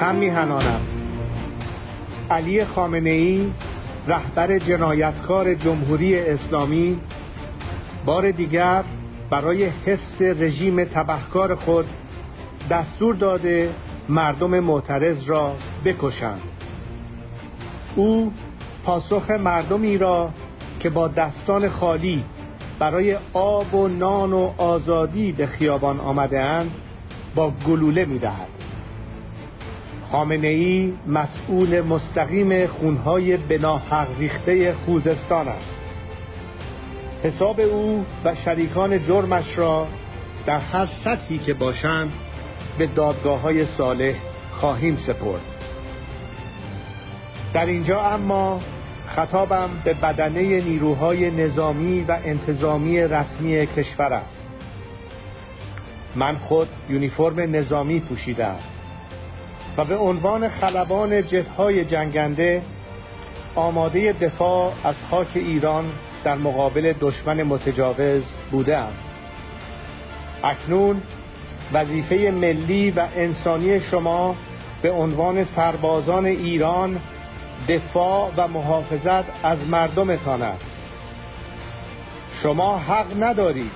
هم میهنانم. علی خامنه ای رهبر جنایتکار جمهوری اسلامی بار دیگر برای حفظ رژیم تبهکار خود دستور داده مردم معترض را بکشند. او پاسخ مردمی را که با دستان خالی برای آب و نان و آزادی به خیابان آمده اند با گلوله می دهد خامنه ای مسئول مستقیم خونهای بناحق ریخته خوزستان است. حساب او و شریکان جرمش را در هر سطحی که باشند به دادگاه های صالح خواهیم سپرد. در اینجا اما خطابم به بدنه نیروهای نظامی و انتظامی رسمی کشور است. من خود یونیفرم نظامی پوشیدم به عنوان خلبان جدهای جنگنده آماده دفاع از خاک ایران در مقابل دشمن متجاوز بودم اکنون وظیفه ملی و انسانی شما به عنوان سربازان ایران دفاع و محافظت از مردمتان است. شما حق ندارید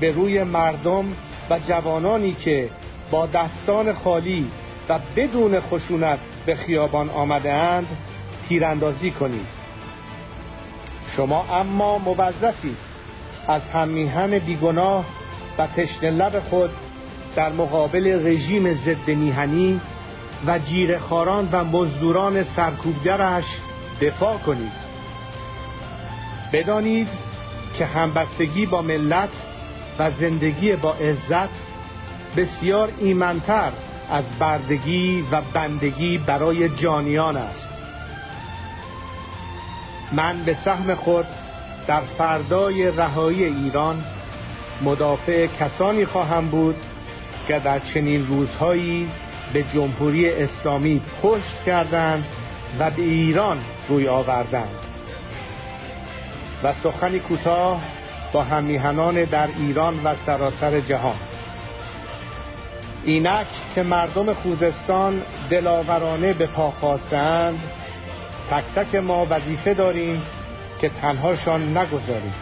به روی مردم و جوانانی که با دستان خالی و بدون خشونت به خیابان آمده اند تیراندازی کنید. شما اما موظفید از هممیهن بیگناه و تشنه لب خود در مقابل رژیم ضد میهنی و جیرخاران و مزدوران سرکوبگرش دفاع کنید. بدانید که همبستگی با ملت و زندگی با عزت بسیار ایمنتر از بردگی و بندگی برای جانیان است. من به سهم خود در فردای رهایی ایران مدافع کسانی خواهم بود که در چنین روزهایی به جمهوری اسلامی پشت کردند و به ایران روی آوردند. و سخنی کوتاه با همیهنان در ایران و سراسر جهان. اینک که مردم خوزستان دلاورانه به پا خواستند تک تک ما وظیفه داریم که تنهاشان نگذاریم.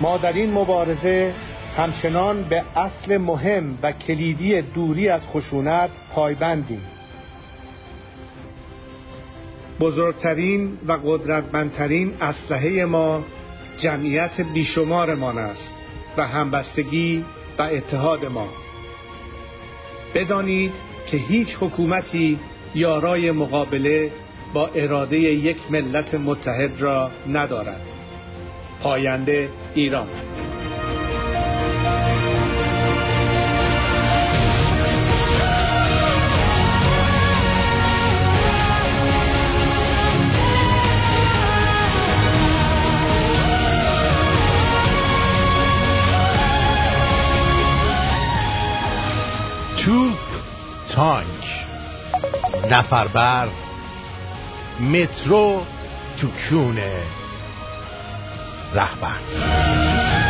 ما در این مبارزه همچنان به اصل مهم و کلیدی دوری از خشونت پایبندیم. بزرگترین و قدرتمندترین اسلحه ما جمعیت بیشمارمان است و همبستگی و اتحاد ما. بدانید که هیچ حکومتی یارای مقابله با اراده یک ملت متحد را ندارد. پاینده ایران نفربر مترو تو کونه رهبر.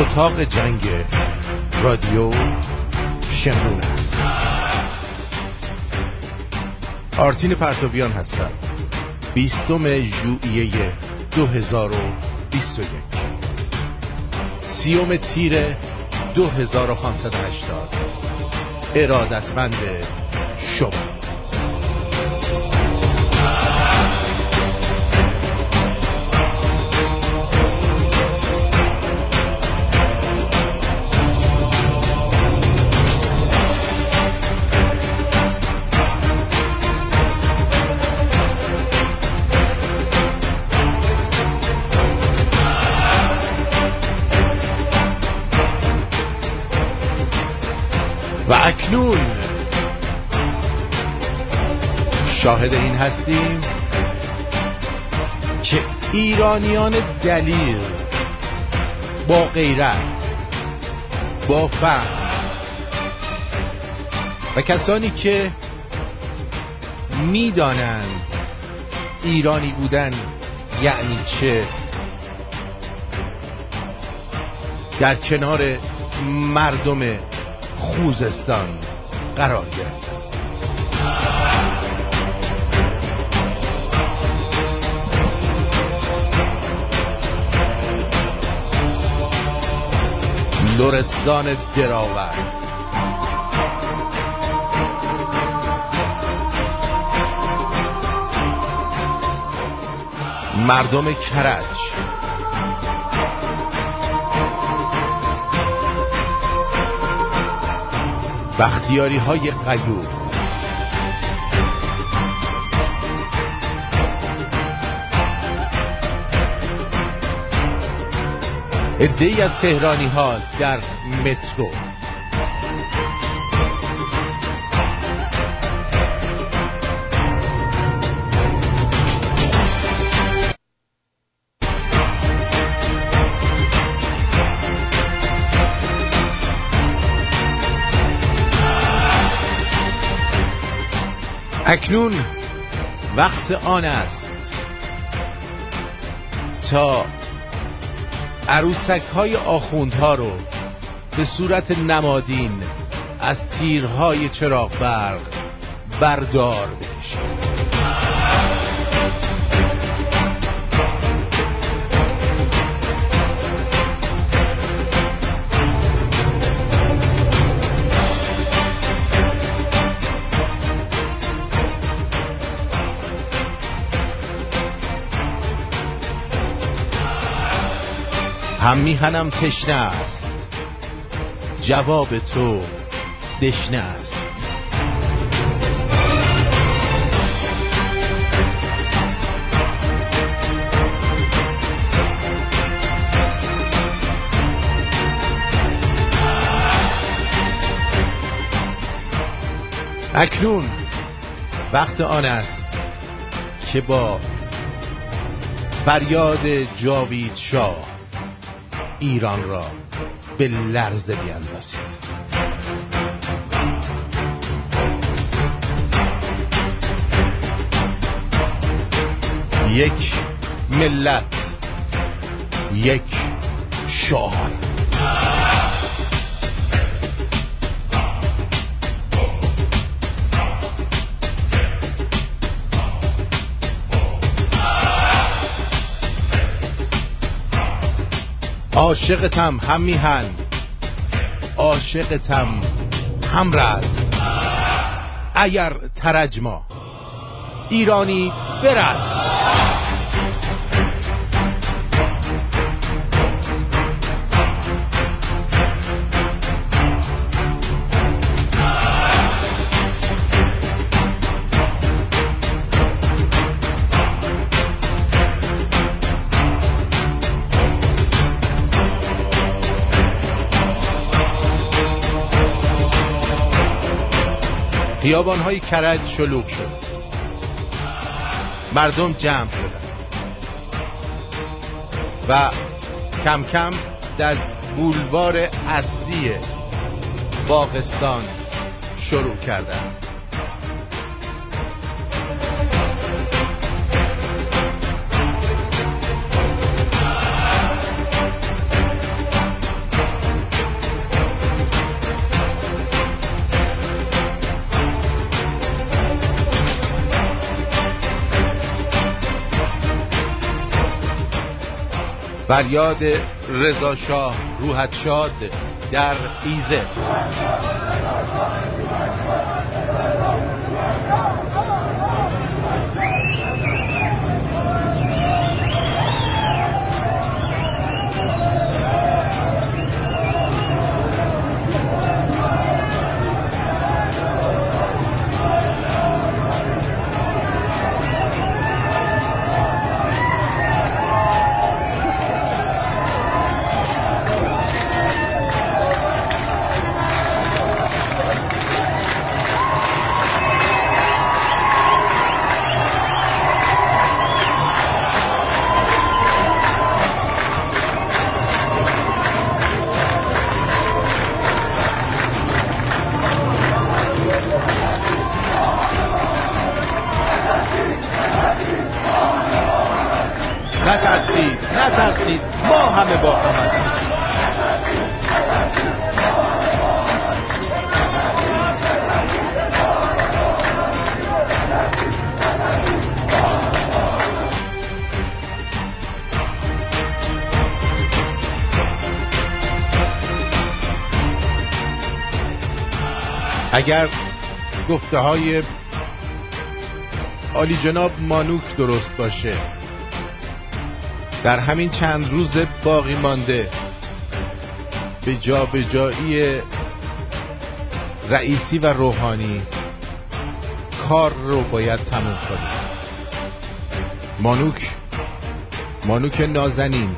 اتاق جنگ رادیو شمرون است. آرتین پرتوبیان هستم. بیستم ژوئیه 2021 سیوم تیر 2580 ارادتمند شما. ایرانیان دلیل با غیرت با فهم. و کسانی که می‌دانند ایرانی بودن یعنی چه. در کنار مردم خوزستان قرار گرفت. لرستان دراور. مردم کرج. بختیاری های قیور ادهی از تهرانی ها در مترو. اکنون وقت آن است تا عروسک های آخوندها رو به صورت نمادین از تیرهای چراغ برق بردار هم میهنم تشنه است. جواب تو دشنه است. اکنون وقت آن است که با فریاد جاوید شاه ایران را به لرزه بیاندازید. یک ملت یک شاه عاشقتم هم میهن عاشقتم هم رز اگر ترجما ایرانی برز خیابان های کرج شلوغ شد. مردم جمع شدن. و کم کم در بولوار اصلی باغستان شروع کردند فریاد رضا شاه روحت شاد در ایزه. اگر گفته های عالی جناب مانوک درست باشه. در همین چند روز باقی مانده به جا به جایی رئیسی و روحانی کار رو باید تموم کنیم. مانوک مانوک نازنین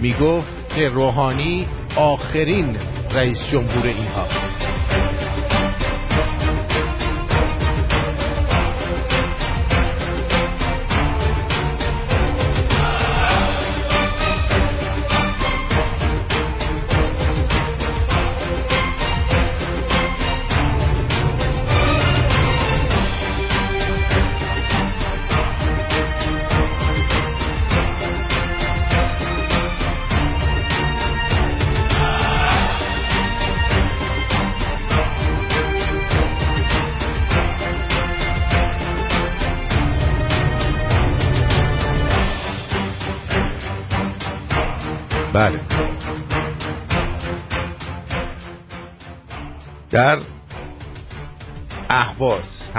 می‌گفت که روحانی آخرین رئیس جمهور این هاست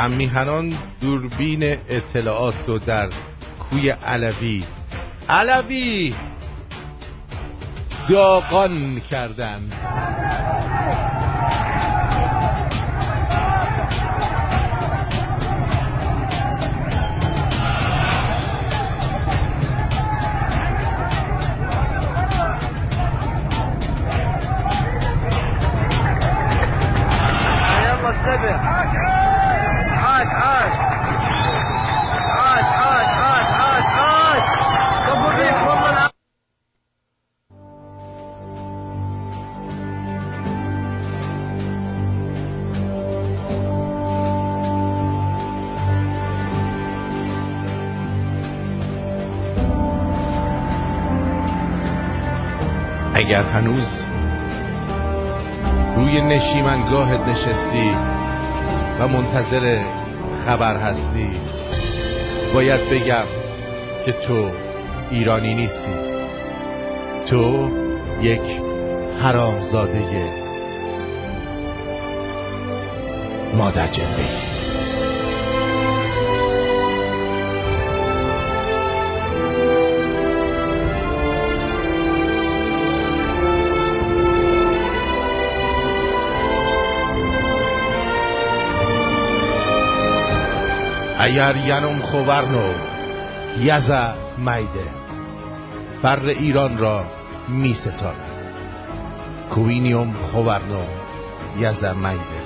احواز هم میهنان دوربین اطلاعات رو در کوی علوی علوی داغان کردن. اگر هنوز. روی نشیمنگاهت نشستی و منتظر خبر هستی. باید بگم که تو ایرانی نیستی. تو یک حرامزاده مادر جلوه اگر ینم خوورنو یز میده. بر ایران را می ستاند کوینیوم خوورنو یز میده.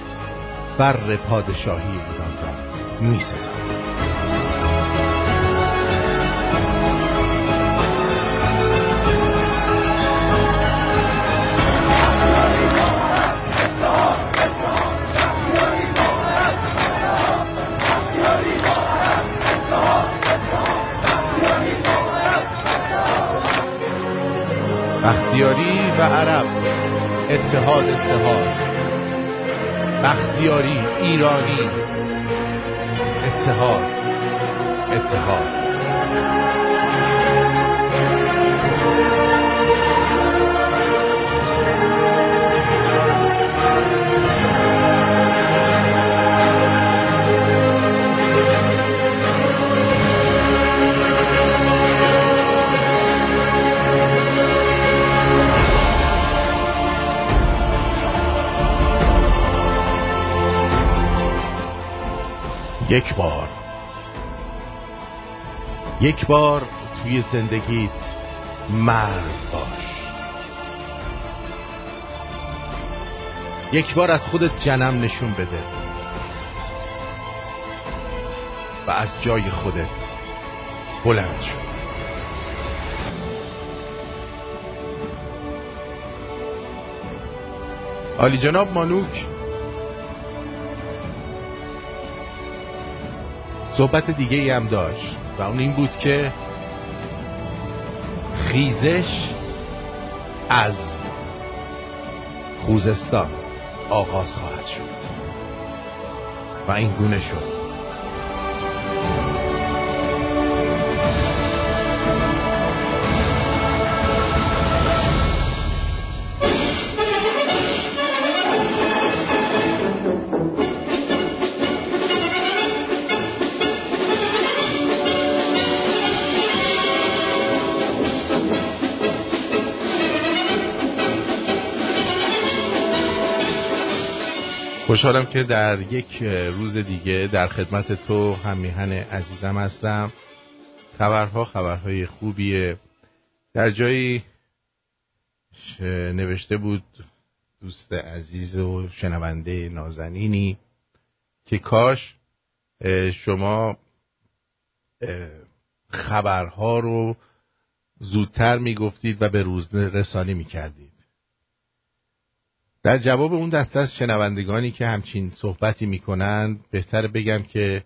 بر پادشاهی ایران را می ستاند بختیاری و عرب. اتحاد اتحاد. بختیاری ایرانی. اتحاد اتحاد. یک بار. یک بار توی زندگیت مرد باش. یک بار از خودت جنم نشون بده. و از جای خودت بلند شو. عالی جناب مانوک صحبت دیگه ای هم داشت و اون این بود که خیزش از خوزستان آغاز خواهد شد. و این گونه شد. خوشحالم که در یک روز دیگه در خدمت تو هم میهن عزیزم هستم. خبرها خبرهای خوبیه. در جایی نوشته بود دوست عزیز و شنونده نازنینی که کاش شما خبرها رو زودتر می‌گفتید و به روز رسانی می‌کردید. در جواب اون دسته از شنوندگانی که همچین صحبتی می‌کنند بهتر بگم که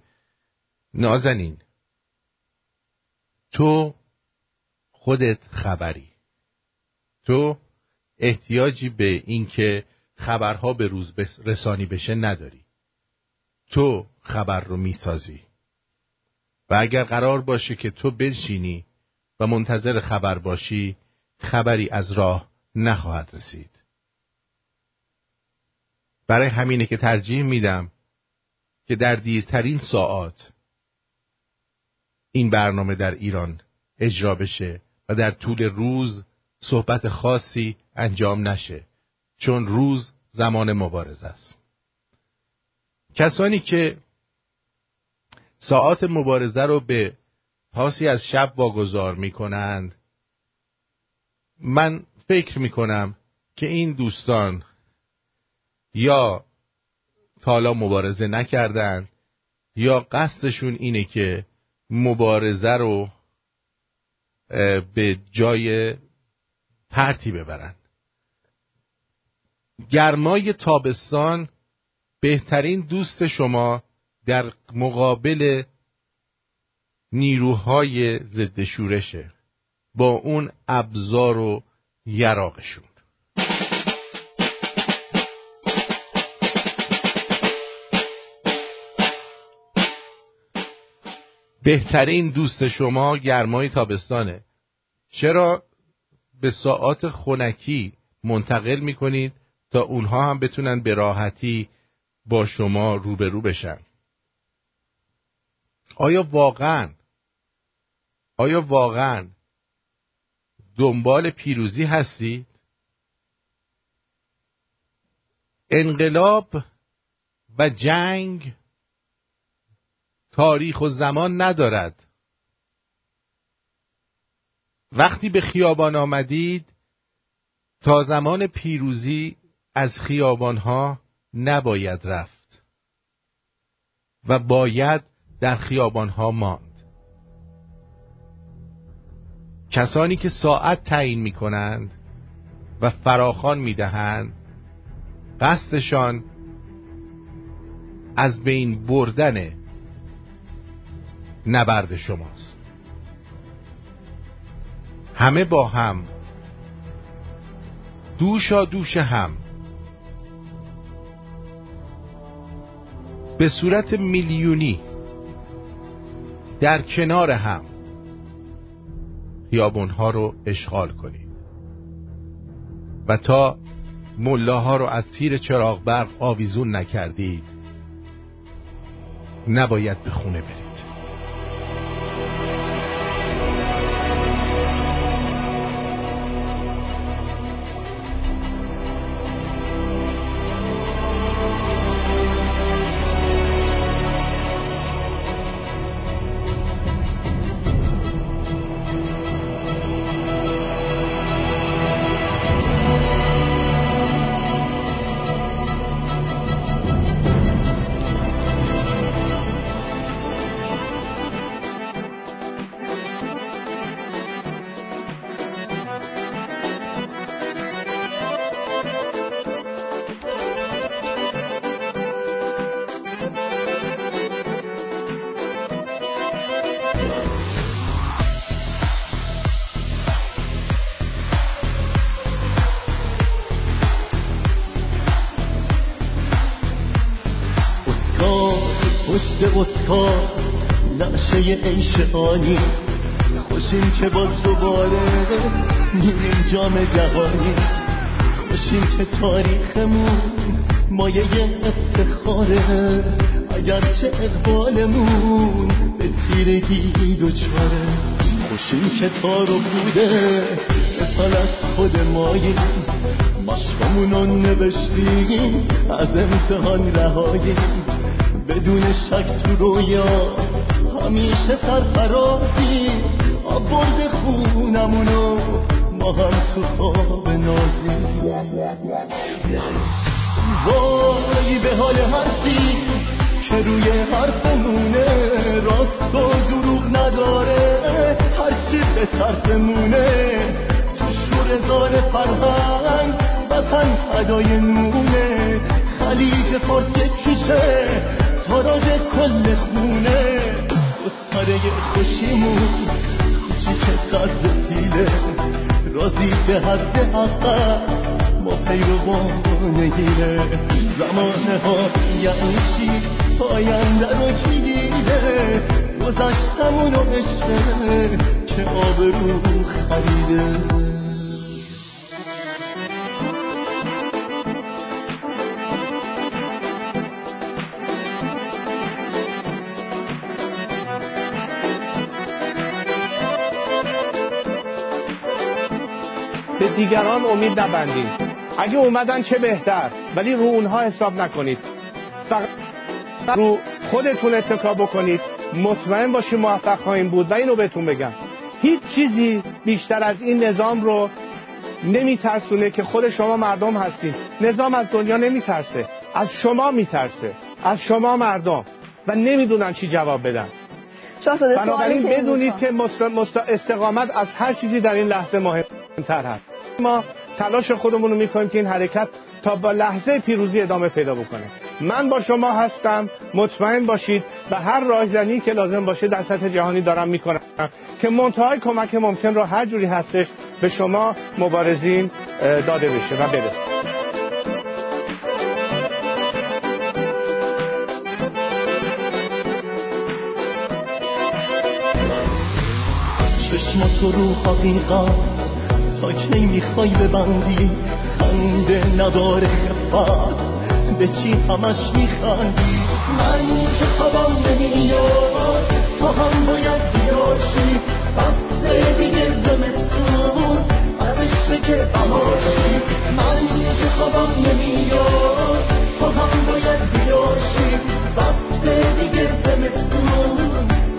نازنین تو خودت خبری. تو احتیاجی به اینکه خبرها به روز رسانی بشه نداری. تو خبر رو می‌سازی. و اگر قرار باشه که تو بنشینی و منتظر خبر باشی خبری از راه نخواهد رسید. برای همینه که ترجیح میدم که در دیرترین ساعات این برنامه در ایران اجرا بشه و در طول روز صحبت خاصی انجام نشه چون روز زمان مبارز است. کسانی که ساعات مبارزه رو به پاسی از شب واگذار می کنند من فکر می کنم که این دوستان یا تالا مبارزه نکردن یا قصدشون اینه که مبارزه رو به جای پرتی ببرن. گرمای تابستان بهترین دوست شما در مقابل نیروهای ضد شورشه. با اون ابزار و یراقشون. بهترین دوست شما گرمای تابستانه. چرا؟ به ساعات خونکی منتقل می‌کنید تا اونها هم بتونن به راحتی با شما روبرو بشن. آیا واقعا آیا واقعا دنبال پیروزی هستید؟ انقلاب و جنگ تاریخ و زمان ندارد. وقتی به خیابان آمدید تا زمان پیروزی از خیابانها نباید رفت و باید در خیابانها ماند. کسانی که ساعت تعیین می کنند و فراخان می دهند قصدشان از بین بردن نبرد شماست. همه با هم دوشا دوش هم. به صورت میلیونی در کنار هم خیابونها رو اشغال کنید و تا ملاها رو از تیر چراغ برق آویزون نکردید نباید به خونه برید. عیش آنی. خوشیم که باز دوباره میریم جام جهانی. خوشیم که تاریخمون مایه افتخاره. اگرچه اقبالمون به تیرگی دوچاره خوشیم که تارو بوده از خود ماییم مشقمونو نوشتیم از امتحان رهاییم بدون شک تو رویا همیشه سرفرازی آب برد خونمونو ما هم تو خواب نازی. وای به حال هستی که روی حرفمونه راست و دروغ نداره. هرچی به طرفمونه تو شور زار فرهنگ وطن فدای نونه. خلیج فارس کیشه تاراج کل خونه. گستاره خوشیمون کوچیک قدر تیله رازی به حد حقا ما پیروان نگیره زمانه ها یعنی پاینده رو چی دیده؟ گذشتمون و عشقه که آبرو خریده؟ دیگران امید نبندید اگه اومدن چه بهتر ولی رو اونها حساب نکنید. فقط رو خودتون اتکا بکنید. مطمئن باشید موفق خواهیم بود و اینو بهتون بگم. هیچ چیزی بیشتر از این نظام رو نمیترسونه که خود شما مردم هستید. نظام از دنیا نمیترسه. از شما میترسه. از شما مردم. و نمی‌دونن چی جواب بدن. بنابراین بدونید که استقامت از هر چیزی در این لحظه مهمتر هست. ما تلاش خودمون رو می‌کنیم که این حرکت تا با لحظه پیروزی ادامه پیدا بکنه. من با شما هستم مطمئن باشید و هر راهزنی که لازم باشه در سطح جهانی دارم می‌کنم. که منتهای کمک ممکن رو هر جوری هستش به شما مبارزین داده بشه و برسه. چشمات رو حقیقت تا کی می‌خوای ببندی. خنده نداره خفت. به چی همش میخندی من که خوابم نمیاد. تو هم باید بیاشی بس دیگه زمستون. بعدش که بهاشی من که خوابم نمیاد. تو هم باید بیاشی بس دیگه زمستون.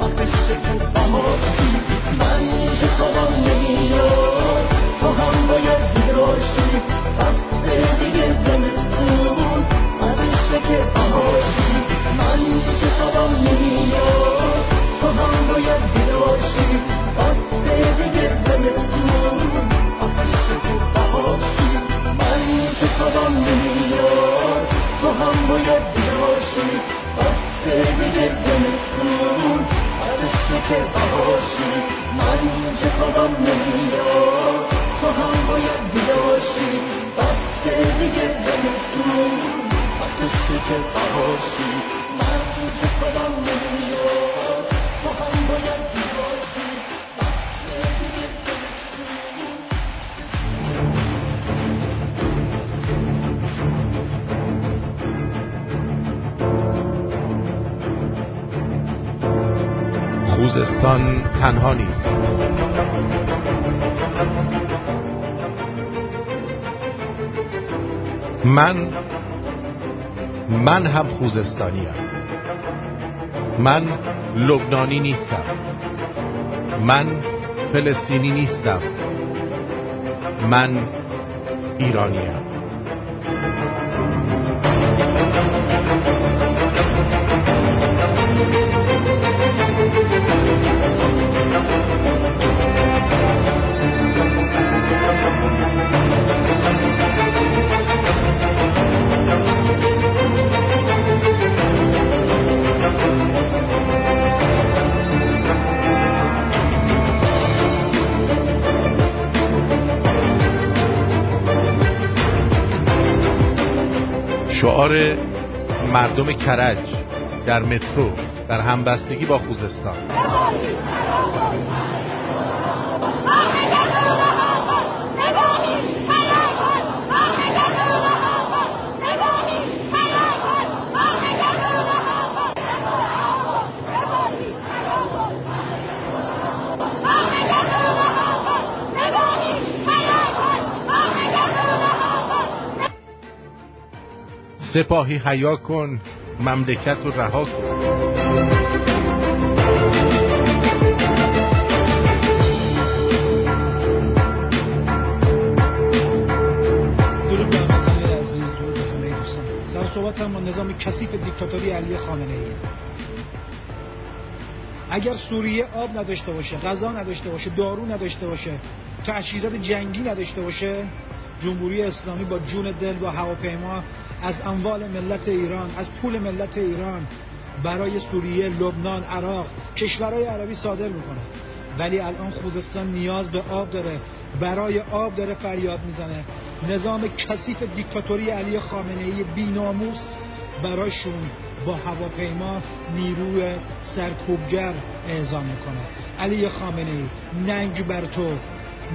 بعدش که بهاشی من که خوابم باید بیداشی وقت دیگه زمستون. عدشه که بهاشی من که خوابم نمیاد. تو هم باید بیداشی وقت دیگه زمستون. عدشه که بهاشی من که خوابم نمیاد. تو هم باید بیداشی وقت دیگه زمستون. عدشه که بهاشی من که خوابم نمیاد تو هم باید بیده باشی وقت دیگه زمستون وقتشه که بهاشی من که خودم نمیاد تو هم باید خوزستان تنها نیست. من من هم خوزستانیم. من لبنانی نیستم. من فلسطینی نیستم. من ایرانیم. شعار مردم کرج در مترو در همبستگی با خوزستان. سپاهی حیا کن مملکت رو رها کن. صحبت هم با نظام کثیف دیکتاتوری علی خامنه ای اگر سوریه آب نداشته باشه غذا نداشته باشه دارو نداشته باشه تجهیزات جنگی نداشته باشه جمهوری اسلامی با جون دل با هواپیما از اموال ملت ایران از پول ملت ایران برای سوریه، لبنان، عراق کشورهای عربی صادر می‌کنه. ولی الان خوزستان نیاز به آب داره. برای آب داره فریاد می‌زنه. نظام کثیف دیکتاتوری علی خامنه ای بیناموس براشون با هواپیما نیروی سرکوبگر اعزام می‌کنه. علی خامنه ای ننگ بر تو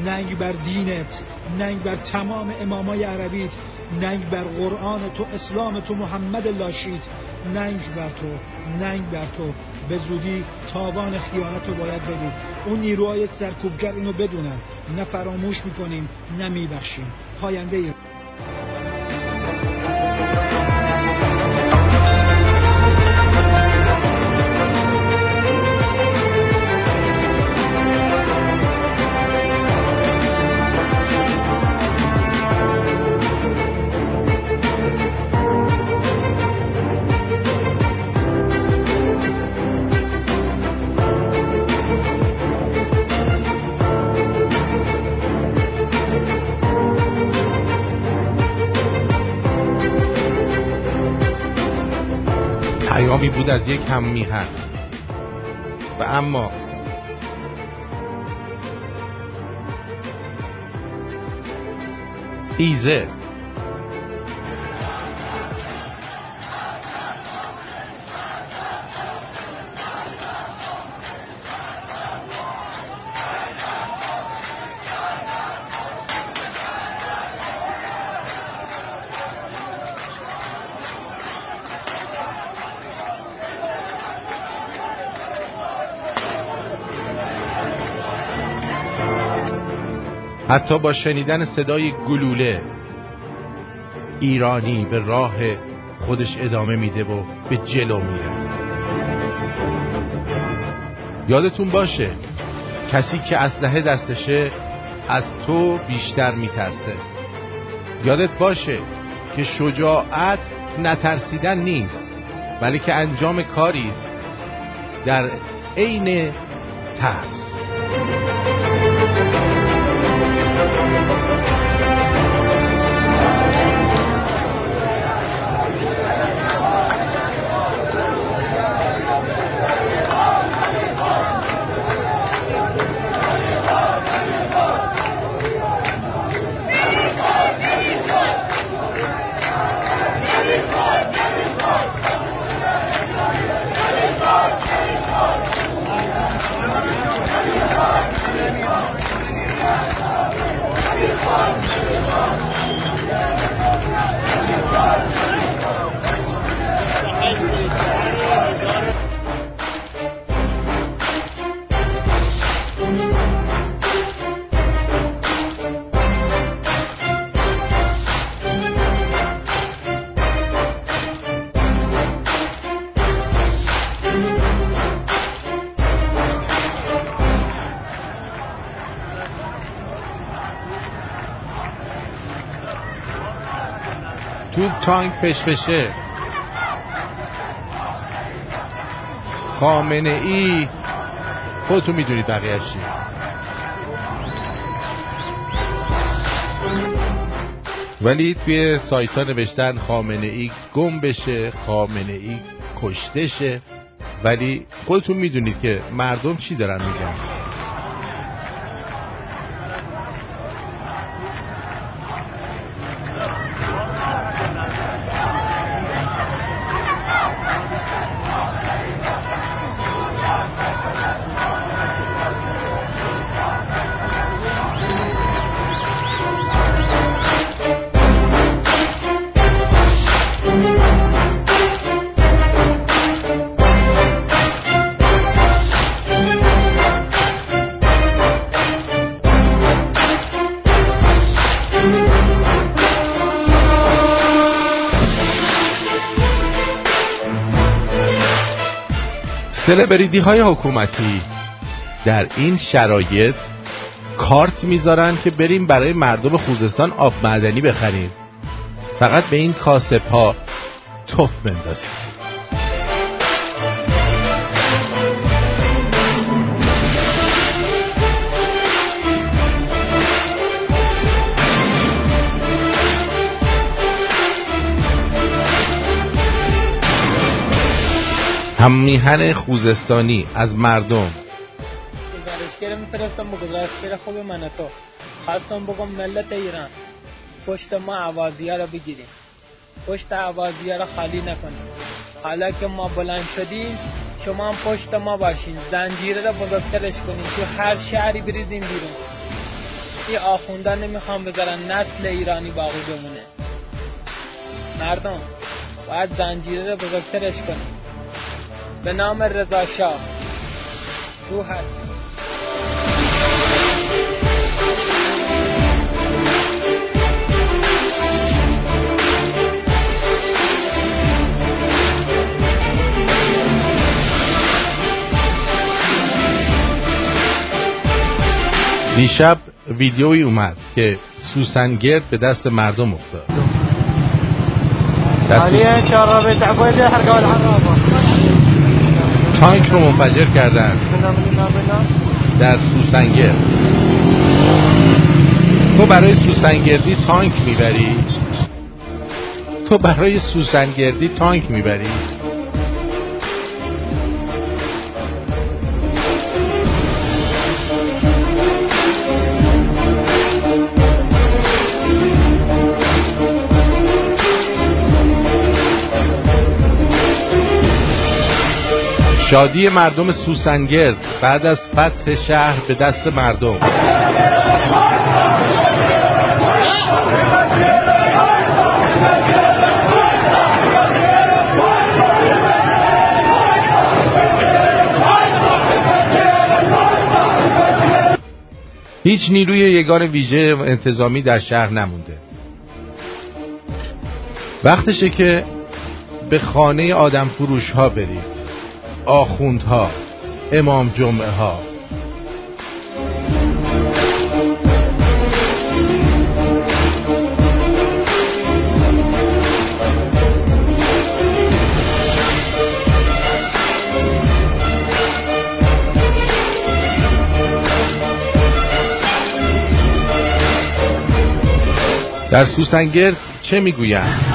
ننگ بر دینت ننگ بر تمام امامای عربیت. ننگ بر قرآن تو اسلام تو محمد لاشید ننگ بر تو ننگ بر تو. به زودی تاوان خیانت رو باید بدید اون نیروهای سرکوبگر اینو بدونن. نه فراموش می‌کنیم نه میبخشیم. پاینده بود از یک هم میهن. و اما ایزه حتی با شنیدن صدای گلوله. ایرانی به راه خودش ادامه میده و به جلو میره. یادتون باشه کسی که اسلحه دستشه از تو بیشتر میترسه. یادت باشه که شجاعت نترسیدن نیست ولی که انجام کاری است در عین ترس. تانک پش بشه خامنه ای. خودتون می‌دونید بقیه چی. ولی توی سایت ها نوشتن خامنه ای گم بشه خامنه ای کشته شه. ولی خودتون می‌دونید که مردم چی دارن میگن. سلبریدی های حکومتی در این شرایط کارت می‌ذارن که بریم برای مردم خوزستان آب معدنی بخریم. فقط به این کاسب ها توف بندازید هم میهن خوزستانی از مردم. گزارشگر میفرستم با گزارشگر خوب من تو. خواستم بگم ملت ایران پشت ما عوازی رو بگیریم. پشت عوازی رو خالی نکنیم. حالا که ما بلند شدیم شما هم پشت ما باشین. زنجیره رو بزرگترش کنیم تو هر شهری بریزیم بیرون. این آخونده نمی‌خوام بذارن نسل ایرانی باقی بمونه. مردم باید زنجیره رو بزرگترش کنیم به نام رضا شاه. رو هست. دیشب ویدیویی اومد که سوسنگرد به دست مردم افتاد. تانک رو منفجر کردن. در سوسنگرد تو برای سوسنگردی تانک می‌بری؟ تو برای سوسنگردی تانک می‌بری؟ شادی مردم سوسنگرد بعد از فتح شهر به دست مردم. هیچ نیروی یگان ویژه انتظامی در شهر نمونده. وقتشه که به خانه آدم فروش ها برید آخوندها امام جمعه ها در سوسنگرد چه می‌گویند؟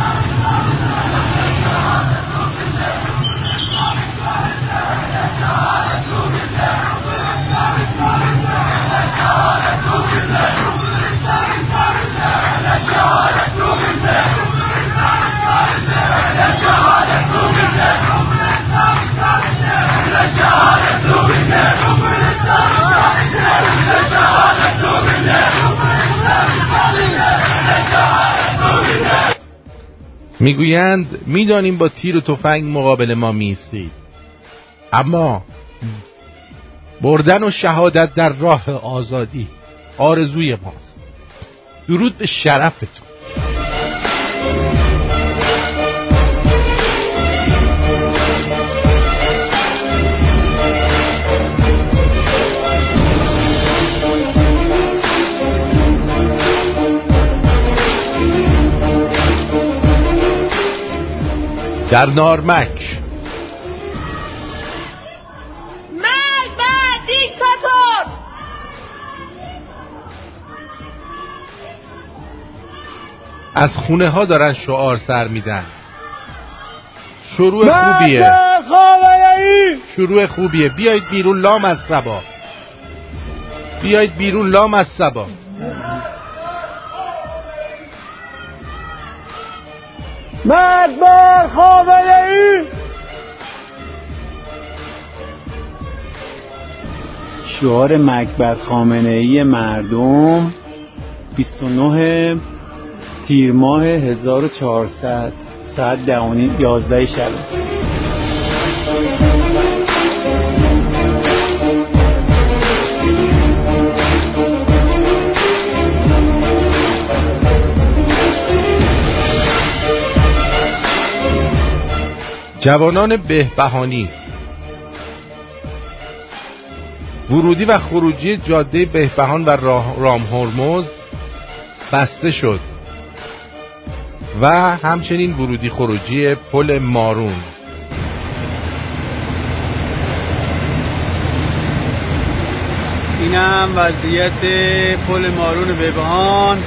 می‌گویند می‌دانیم با تیر و تفنگ مقابل ما میستید اما بردن و شهادت در راه آزادی آرزوی ماست. درود به شرفتون. در نارمک از خونه ها دارن شعار سر میدن. شروع خوبیه. شروع خوبیه. بیایید بیرون لام از سبا. بیایید بیرون لام از سبا. مرد بر خامنه ای. شعار مکبر خامنه ای مردم 29 تیر ماه 1400 ساعت دهونی 11 شب. جوانان بهبهانی. ورودی و خروجی جاده بهبهان و رام هرمز بسته شد و همچنین ورودی خروجی پل مارون. اینم وضعیت پل مارون بهبهان.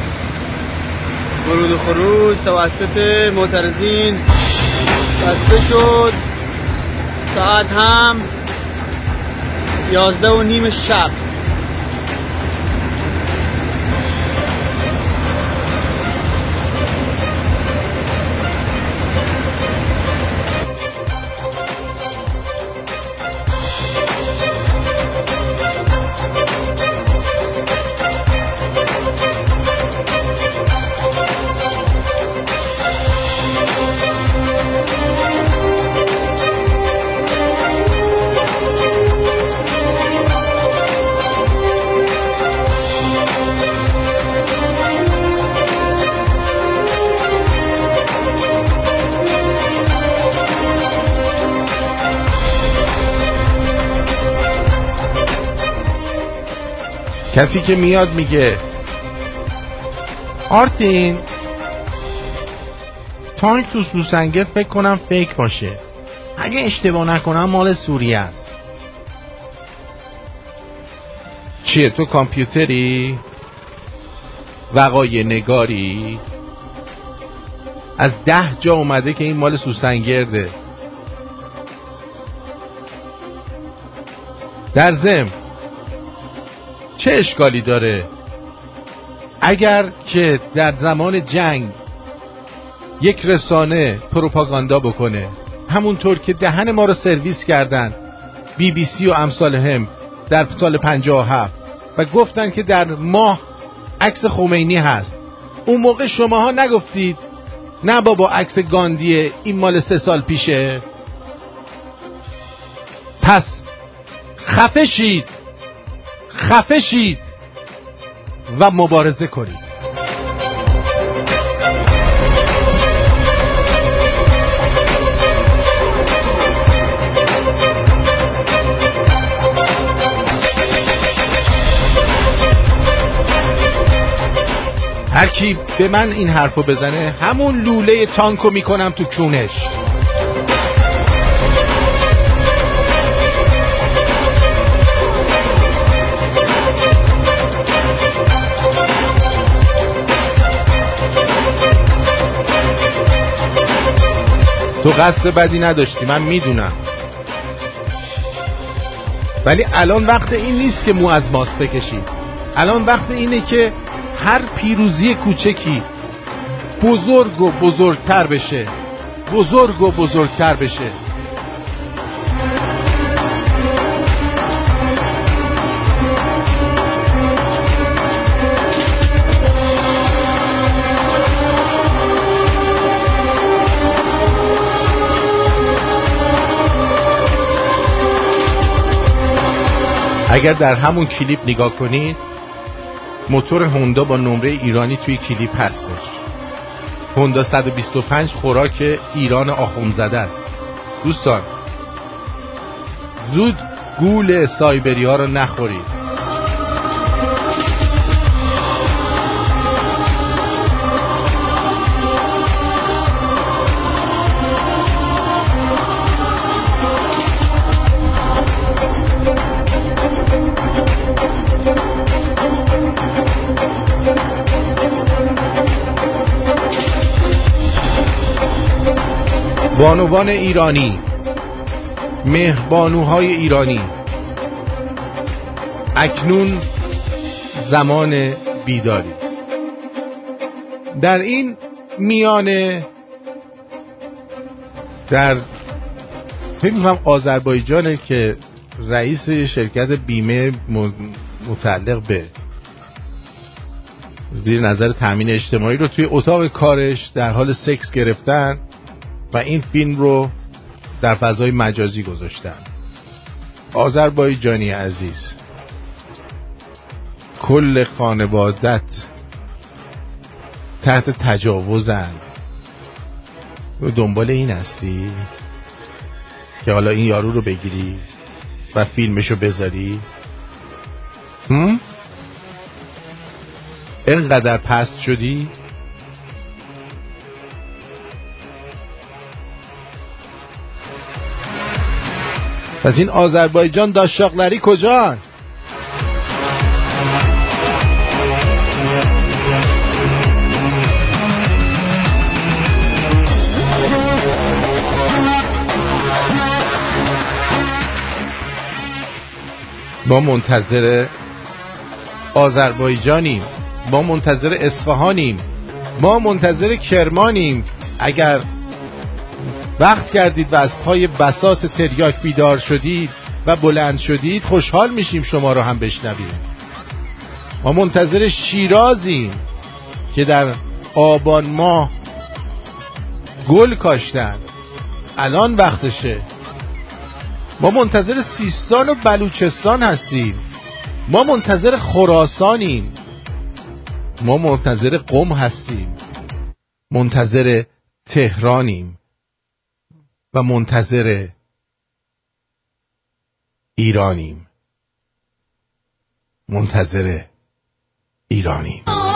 ورود و خروج توسط معترضین. بسته شد. ساعت هم یازده و نیم شب. کسی که میاد میگه. آرتین تانک تو سوسنگر فکر کنم فیک باشه. اگه اشتباه نکنم مال سوریه است. چیه تو کامپیوتری؟ وقای نگاری؟ از ده جا اومده که این مال سوسنگرده. در زم چه اشکالی داره؟ اگر که در زمان جنگ یک رسانه پروپاگاندا بکنه همونطور که دهن ما رو سرویس کردن بی بی سی و امثال هم در سال 57 و گفتن که در ماه عکس خمینی هست. اون موقع شماها نگفتید نه بابا عکس گاندیه این مال سه سال پیشه. پس خفه شید. خفه شید و مبارزه کنید. هر کی به من این حرفو بزنه همون لوله تانکو می‌کنم تو کونش تو قصد بدی نداشتی من می‌دونم. ولی الان وقت این نیست که مو از ماست بکشید الان وقت اینه که هر پیروزی کوچکی بزرگ و بزرگتر بشه. بزرگ و بزرگتر بشه. اگر در همون کلیپ نگاه کنید موتور هوندا با نمره ایرانی توی کلیپ هستش هوندا 125 خوراک ایران زده است. دوستان زود گول سایبری ها رو نخورید. بانوان ایرانی مهربانوهای ایرانی. اکنون زمان بیداری در این میانه در فکر می‌کنم آذربایجانه که رئیس شرکت بیمه متعلق به زیر نظر تامین اجتماعی رو توی اتاق کارش در حال سکس گرفتن و این فیلم رو در فضای مجازی گذاشتن. آذربایجانی عزیز کل خانوادت تحت تجاوزن. دنبال این هستی که حالا این یارو رو بگیری و فیلمشو بذاری؟ اینقدر پست شدی؟ پس این آذربایجان داشاقلری کجان؟ ما منتظر آذربایجانیم. ما منتظر اصفهانیم. ما منتظر کرمانیم. اگر وقت کردید و از پای بسات تریاک بیدار شدید و بلند شدید خوشحال میشیم شما رو هم بشنویم. ما منتظر شیرازیم که در آبان ماه گل کاشتن. الان وقتشه. ما منتظر سیستان و بلوچستان هستیم. ما منتظر خراسانیم. ما منتظر قم هستیم. منتظر تهرانیم. منتظر ایرانیم. منتظر ایرانیم.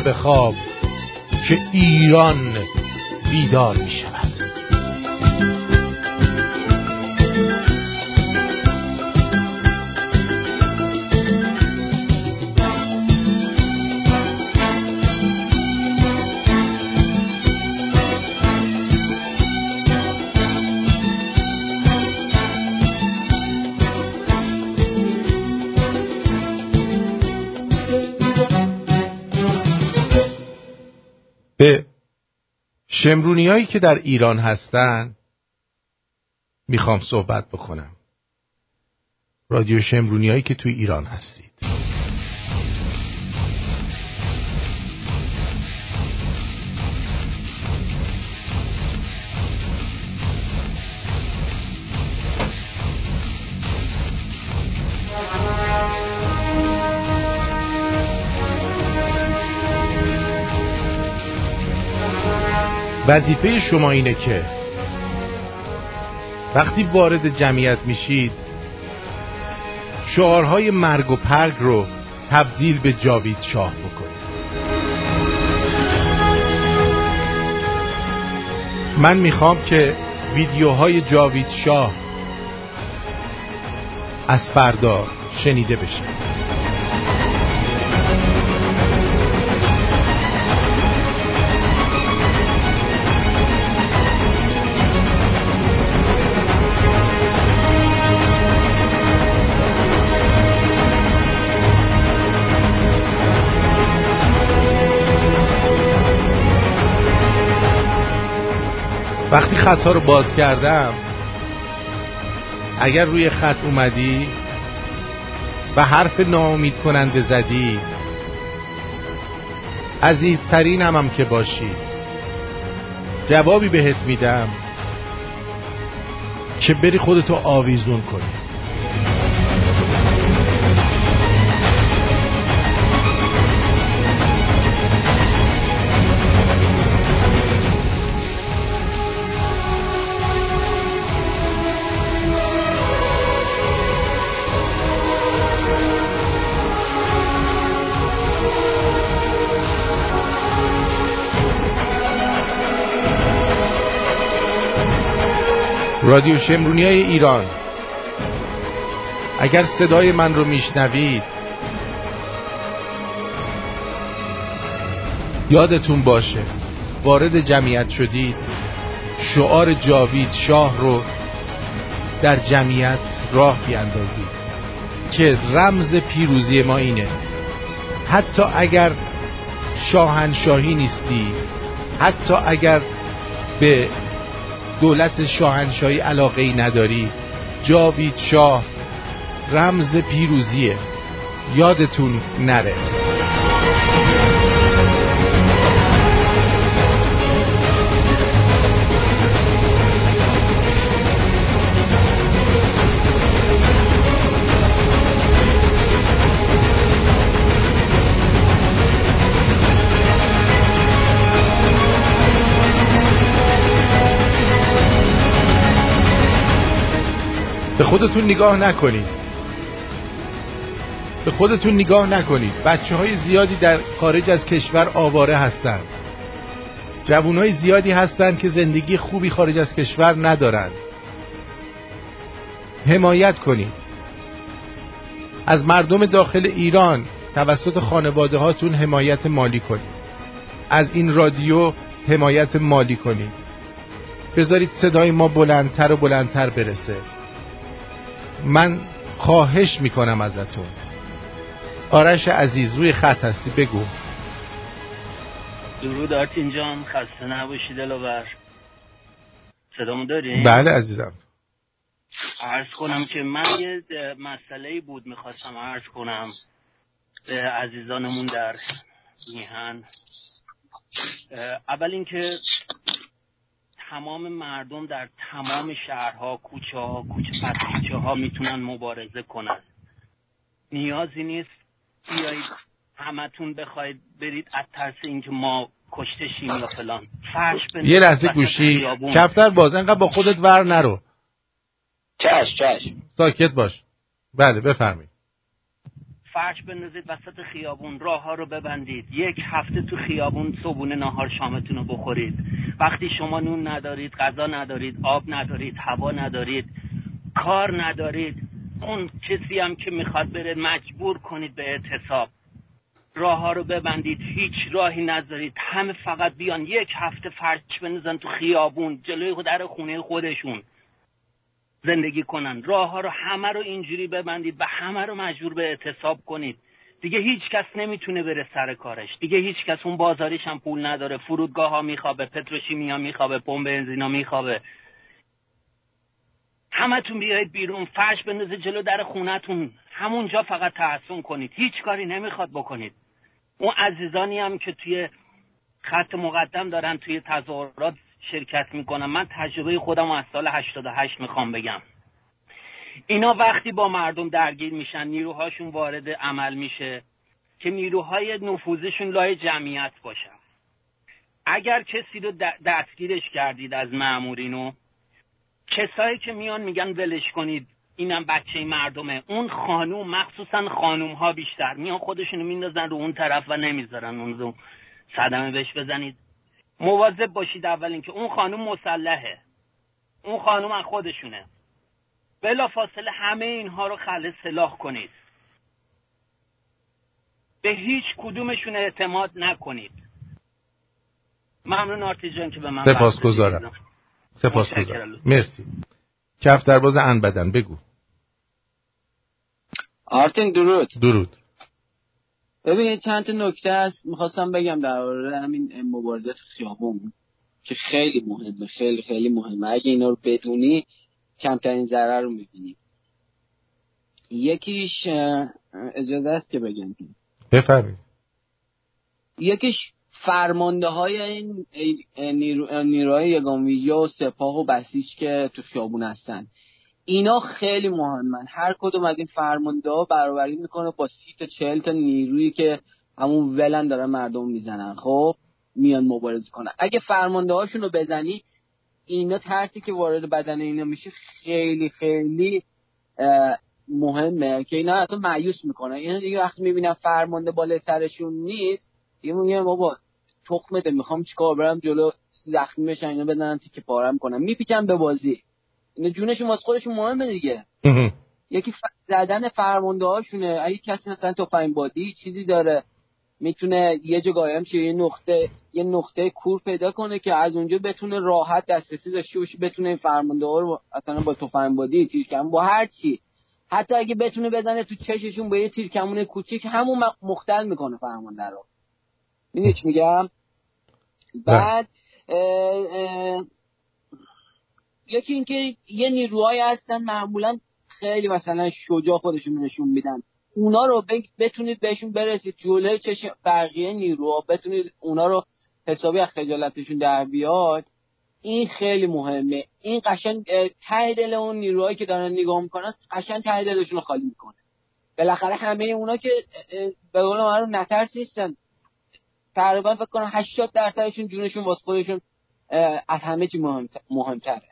به خواب. شمرونیایی که در ایران هستن می‌خوام صحبت بکنم. رادیو شمرونیایی که توی ایران هستید. وظیفه شما اینه که وقتی وارد جمعیت میشید شعارهای مرگ و پرگ رو تبدیل به جاوید شاه بکنید. من می‌خوام که ویدیوهای جاوید شاه از فردا شنیده بشه وقتی خطا رو باز کردم اگر روی خط اومدی و حرف ناامید کننده زدی عزیزترینم هم که باشی. جوابی بهت میدم که بری خودتو آویزون کنی. رادیو شمرونی های ایران. اگر صدای من رو میشنوید یادتون باشه وارد جمعیت شدید شعار جاوید شاه رو در جمعیت راه بیاندازید که رمز پیروزی ما اینه. حتی اگر شاهنشاهی نیستی حتی اگر به دولت شاهنشاهی علاقه ای نداری؟ جاوید شاه رمز پیروزیه. یادتون نره. به خودتون نگاه نکنید. به خودتون نگاه نکنید. بچه های زیادی در خارج از کشور آواره هستند. جوون های زیادی هستند که زندگی خوبی خارج از کشور ندارند. حمایت کنید. از مردم داخل ایران توسط خانواده هاتون حمایت مالی کنید. از این رادیو حمایت مالی کنید. بذارید صدای ما بلندتر و بلندتر برسه. من خواهش می‌کنم ازتون. آرش عزیز روی خط هستی بگو. درود آرتین جان خسته نباشی دلاور صدامو داری؟ بله عزیزم. عرض کنم که من یه مسئله بود می‌خواستم عرض کنم به عزیزانمون در میهن. اول اینکه تمام مردم در تمام شهرها کوچه ها کوچه ها می‌تونن مبارزه کنن. نیازی نیست بیایید همتون بخواید برید از ترس اینکه ما کشته شیم یا فلان. فرش یه لحظه گوشی. کفتر باز انقدر با خودت ور نرو. چش چش ساکت باش. بله بفرمایید. فرش بندازید وسط خیابون راه ها رو ببندید. یک هفته تو خیابون صبحونه ناهار شامتون رو بخورید. وقتی شما نون ندارید غذا ندارید آب ندارید هوا ندارید کار ندارید اون کسی هم که می‌خواد بره مجبور کنید به اعتصاب. راه ها رو ببندید هیچ راهی نذارید. همه فقط بیان یک هفته فرش بندازن تو خیابون جلوی در خونه خودشون. زندگی کنن. راه ها رو همه رو اینجوری ببندید و همه رو مجبور به اعتصاب کنید. دیگه هیچ کس نمی‌تونه بره سر کارش. دیگه هیچ کس اون بازاریش هم پول نداره. فرودگاه ها میخوابه پتروشیمی ها میخوابه پمپ بنزینا میخوابه. همتون بیاید بیرون. فرش بندازه جلو در خونتون. همونجا فقط تحسون کنید. هیچ کاری نمی‌خواد بکنید. اون عزیزانی هم که توی خط مقدم دارن توی تظاهرات شرکت می‌کنن من تجربه خودم از سال 88 می‌خوام بگم. اینا وقتی با مردم درگیر میشن نیروهاشون وارد عمل میشه که نیروهای نفوذشون لای جمعیت باشن. اگر کسی رو دستگیرش کردید از معمورینو کسایی که میان میگن ولش کنید اینم بچه مردمه. اون خانوم مخصوصا خانوم ها بیشتر میان خودشونو میندازن رو اون طرف و نمی‌ذارن اون رو صدمه بهش بزنید. مواظب باشید اول اینکه اون خانوم مسلحه. اون خانوم از خودشونه. بلا فاصله همه اینها رو خل سلاح کنید. به هیچ کدومشون اعتماد نکنید. ممنون آرتی جان که به من سپاس گذارم. سپاس گذارم. مرسی. کف ان بدن. بگو. آرتین درود. درود. ببینید چند تا نکته هست می‌خواستم بگم در مورد همین مبارزه تو خیابون که خیلی مهمه خیلی خیلی مهمه. اگه اینا رو بدونی کمترین ضرر رو می‌بینی. یکیش اجازه است که بگم. بفرمایید. یکیش فرمانده های این نیرو، نیروهای یگان و سپاه و بسیج که تو خیابون هستن. اینا خیلی مهمن. هر کدوم از این فرمانده ها برابری می‌کنه با سی تا چهل تا نیرویی که همون ولن دارن مردم می‌زنن. خب میان مبارزه کنن. اگه فرمانده هاشون رو بزنی اینا ترسی که وارد بدن اینا میشه خیلی خیلی مهمه که اینا اصلا معیوس می‌کنن. اینا دیگه وقتی می‌بینن فرمانده بالا سرشون نیست دیگه میگن بابا تخمته می‌خوام چیکار برم جلو؟ زخمی بشن اینا بدنن تیکه پارم کنم. میپیچن به بازی. جونشون واسه خودشون مهمه دیگه. یکی زدن فرمانده هاشونه اگه کسی مثلا تفنگ بادی چیزی داره می‌تونه یه جا قایم شه یه نقطه یه نقطه کور پیدا کنه که از اونجا بتونه راحت دسترسی داشته باشه بتونه این فرمانده ها رو مثلا با تفنگ بادی تیرکمون با هر چی. حتی اگه بتونه بزنه تو چششون با یه تیرکمون کوچیک همون مختل می‌کنه فرمانده رو. می‌دونی چی میگم؟ بعد یکی اینکه یه نیروهایی هستن معمولا خیلی مثلا شجاع خودشون نشون میدن. اونا رو بتونید بهشون برسید. جلوی چشم بقیه نیروها بتونید اونا رو حسابی از خجالتشون در بیاد. این خیلی مهمه. این قشنگ ته دل اون نیروهایی که دارن نگاه می‌کنن قشنگ ته دلشون رو خالی می‌کنه. بالاخره همه اونا که به قول رو نترس نیستن. تقریبا فکر کنم 80 درصدشون جونشون واسه خودشون از همه چی مهم مهمتره.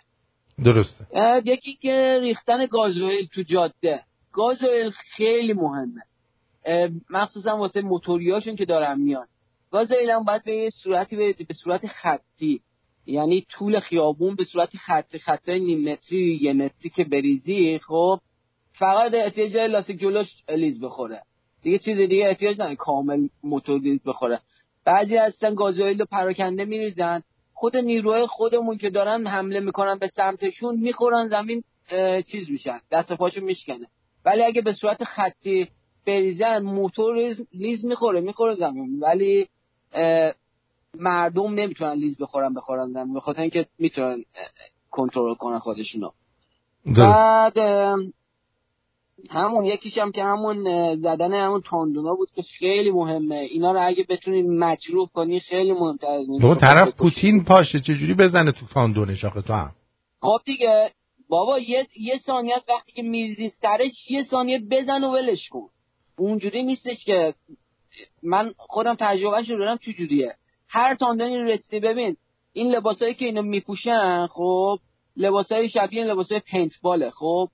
درسته. یکی که ریختن گازوئیل تو جاده. گازوئیل خیلی مهمه. مخصوصا واسه موتوریاشون که دارن میان. گازوئیل هم باید به صورتی بریزی به صورت خطی. یعنی طول خیابون به صورت خطی خطای نیم متری یه متری که بریزی خب فقط احتیاج لاستیک جلوش لیز بخوره. دیگه چیز دیگه احتیاج نداره کامل موتور لیز بخوره. بعضی هستن گازوئیل رو پراکنده میریزن. خود نیروهای خودمون که دارن حمله می‌کنن به سمتشون می‌خورن زمین چیز میشن دست پاشون میشکنه. ولی اگه به صورت خطی بریزن موتور لیز می‌خوره می‌خوره زمین. ولی مردم نمی‌تونن لیز بخورن بخورن زمین بخاطر اینکه می‌تونن کنترل کنن خودشونو. بعد همون یکیش هم که همون زدن همون تاندونا بود که خیلی مهمه. اینا رو اگه بتونید مجروح کنی خیلی مهمتر از اون طرف پوتین پاشه چجوری بزنه تو تاندونش آخه تو هم؟ خب دیگه. بابا یه یه ثانیه است وقتی که میریزی سرش یه ثانیه بزن و ولش کن. اونجوری نیستش که من خودم تجربهش رو دارم چجوریه؟ هر تاندونی رسیدی ببین این لباسایی که اینو میپوشن خب لباسای شبیه لباسای پینت باله خب.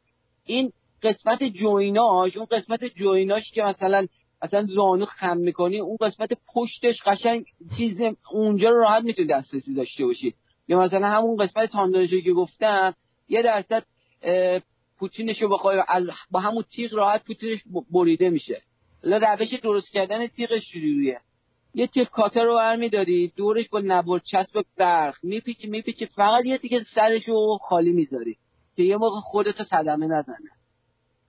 این قسمت جویناش اون قسمت جویناش که مثلا اصلا زانو خم می‌کنی اون قسمت پشتش قشنگ چیز اونجا رو راحت می‌تونی دسترسی داشته باشی. یا مثلا همون قسمت تاندارشی که گفتم یه درصد پوتینش رو بخوای با همون تیغ راحت پوتینش بریده میشه. روش درست کردن تیغش شروعیه یه تیغ کاتر رو برمیداری دورش با نبر چسب برق میپیچی میپیچی فقط یه تیکه سرش رو خالی می‌ذاری که یه موقع خودتو صدمه نزنه.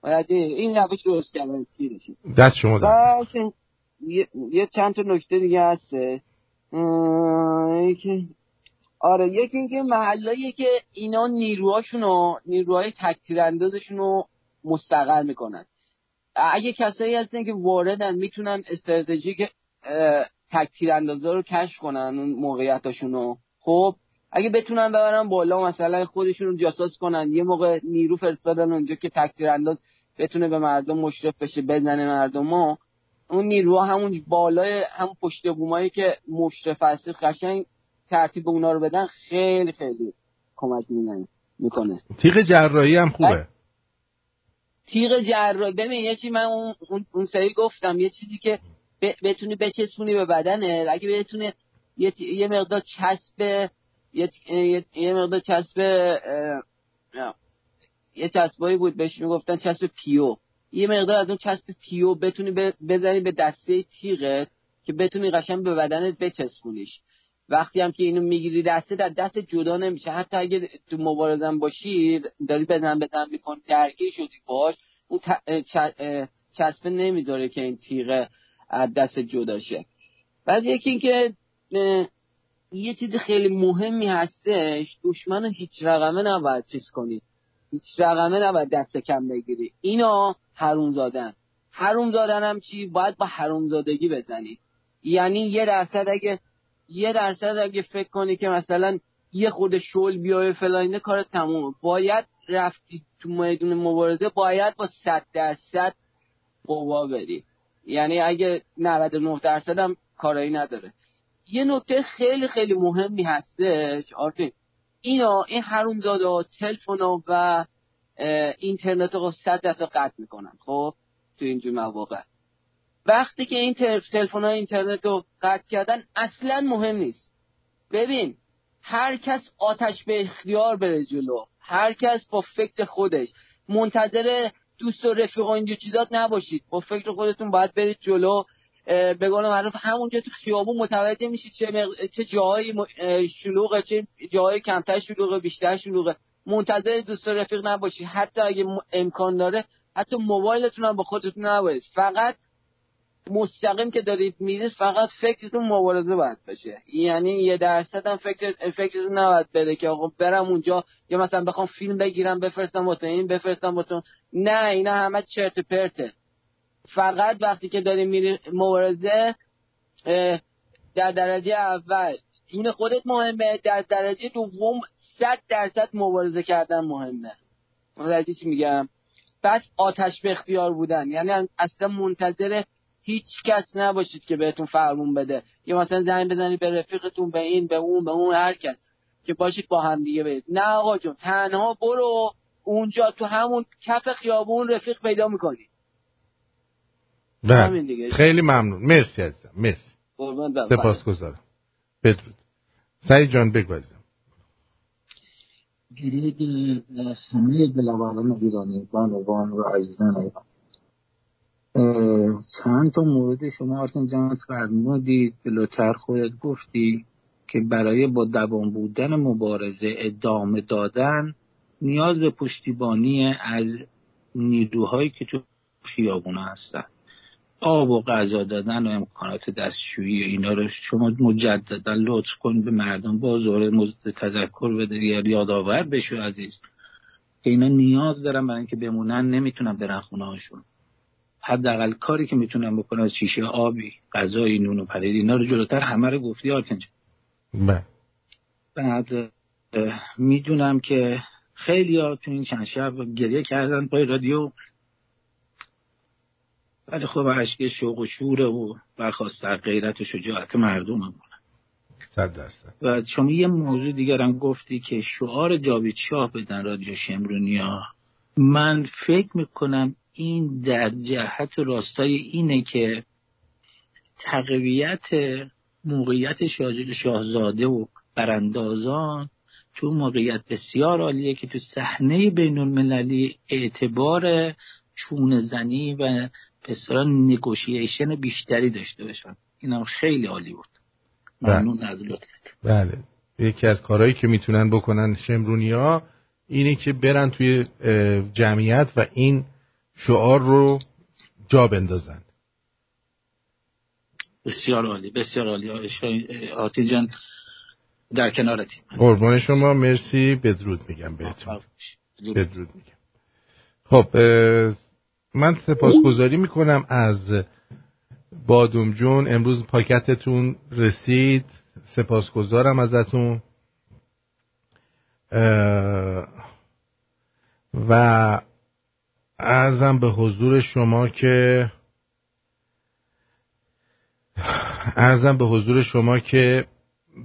باید این روش درست کردن تیغشه دست شما در یه،, یه چند تا نکته دیگه هست. آره یکی اینکه محلایی که اینا نیروهاشونو نیروهای تکتیر اندازشون رو مستقر می‌کنن. اگه کسایی هستن که واردن می‌تونن استراتژیک تکتیر اندازه رو کشف کنن اون موقعیتاشونو. خب اگه بتونن ببرن بالا مثلا خودشون رو جاساس کنن یه موقع نیرو فرستادن اونجا که تکتیر انداز بتونه به مردم مشرف بشه بزنه مردم. ها اون نیرو همون بالای هم پشت بومایی که مشرف هست قشنگ ترتیب اونا رو بدن خیلی خیلی کمک می‌کنه تیغ جراحی هم خوبه. تیغ جراحی ببین یه چی من اون, اون سری گفتم یه چیزی که بتونی بچسبونی به بدنه اگه بتونه یه, یه مقدار چسب یه, یه مقدار چسب یه چسبایی بود بهش می‌گفتن چسب پیو. یه مقدار از اون چسب پیو بتونی بزنی به دسته تیغت که بتونی قشنگ به بدنت بچسبونیش. وقتی هم که اینو می‌گیری دسته در دست جدا نمیشه. حتی اگه تو مبارزن باشی داری بزن بزن میکن درگیر شدی باش اون چسبه نمی‌ذاره که این تیغه از دست جدا شه. بعد یکی اینکه یه چیز خیلی مهمی هستش دشمن هیچ رقمه نباید چیز کنی. هیچ رقمه نباید دست کم بگیری. اینا حروم زادن حروم زادن هم چی؟ باید با حروم زادگی بزنی. یعنی یه درصد اگه یه درصد اگه فکر کنی که مثلا یه خود شل بیای فلاینه کار تموم باید رفتی تو میدون مبارزه باید با صد درصد قوا بدی یعنی اگه 99 درصد هم کارایی نداره. یه نکته خیلی خیلی مهمی هستش آرتین. اینا این حرومزاده ها تلفن و اینترنت رو صد درصد قطع می‌کنن خب؟ تو اینجور مواقع. وقتی که این تلفن اینترنت رو قطع کردن اصلا مهم نیست. ببین هر کس آتش به اختیار بره جلو. هر کس با فکر خودش. منتظر دوست و رفیق و اینجور چیزات نباشید. با فکر خودتون باید برید جلو. به قول معروف همونجا تو خیابون متوجه میشید چه, مق... چه جاهای شلوغه چه جاهای کمتر شلوغه بیشتر شلوغه. منتظر دوست رفیق نباشید حتی اگه امکان داره حتی موبایلتون هم با خودتون نباشید. فقط مستقیم که دارید میرید فقط فکرتون مبارزه باید بشه یعنی یه درصد هم فکر فکرتون نباید بده که آقا برم اونجا یا مثلا بخوام فیلم بگیرم بفرستم واسه این بفرستم واسه نه اینا همه چرت پرته. فقط وقتی که داریم میری مبارزه در درجه اول. جون خودت مهمه. در درجه دوم صد درصد مبارزه کردن مهمه. متوجه چی میگم؟ پس آتش به اختیار بودن. یعنی اصلا منتظر هیچ کس نباشید که بهتون فرمون بده. یا مثلا زنگ بزنید به رفیقتون به این به اون به اون هر کس. که باشید با هم دیگه برید. نه آقا جون تنها برو اونجا تو همون کف خیابون رفیق پیدا می‌کنی. بله. خیلی ممنون. مرسی عزیزم. مرسی. سپاس گذارم بدرود. سعی جان بگو عزیزم. همه دلواران ایرانی بانوان و عزیزان ایران. چند تا مورد شما آرتین جان فرمودید بلوتر خودت گفتی که برای با دوام بودن مبارزه ادامه دادن نیاز به پشتیبانی از نیروهایی که تو خیابونه هستن. آب و غذا دادن و امکانات دستشویی و اینا رو شما مجددا لطف کن به مردم با زور تذکر بده یا یادآور بشو عزیز. که اینا نیاز دارن برای اینکه بمونن نمی‌تونن برن خونه هاشون. حداقل کاری که می‌تونن بکنن از شیشه آبی غذای نون و پرید اینا رو جلوتر همه رو گفتی آرتین بله. بعد می‌دونم که خیلی ها تو این چند شب گریه کردن پای رادیو. ولی خب عشق شوق و شوره و برخواست در غیرت و شجاعت مردم هم. صد درصد. و شما یه موضوع دیگرم گفتی که شعار جاوید شاه بدن رادیو شمرونیا. من فکر می‌کنم این در جهت راستای اینه که تقویت موقعیت شاهزاده و براندازان تو موقعیت بسیار عالیه که تو صحنه بین المللی اعتبار چون زنی و بسیار نگوشیشن بیشتری داشته باشن اینم خیلی عالی بود. بله. ممنون از لطفت. بله. یکی از کارهایی که می‌تونن بکنن شمرونی ها اینه که برن توی جمعیت و این شعار رو جا بندازن. بسیار عالی بسیار عالی. آرتی جان در کنارتی قربان شما. مرسی. بدرود میگم بهتون. بدرود میگم. خب من سپاسگزاری می‌کنم از بادوم جون. امروز پاکتتون رسید. سپاسگزارم ازتون. و ارزم به حضور شما که ارزم به حضور شما که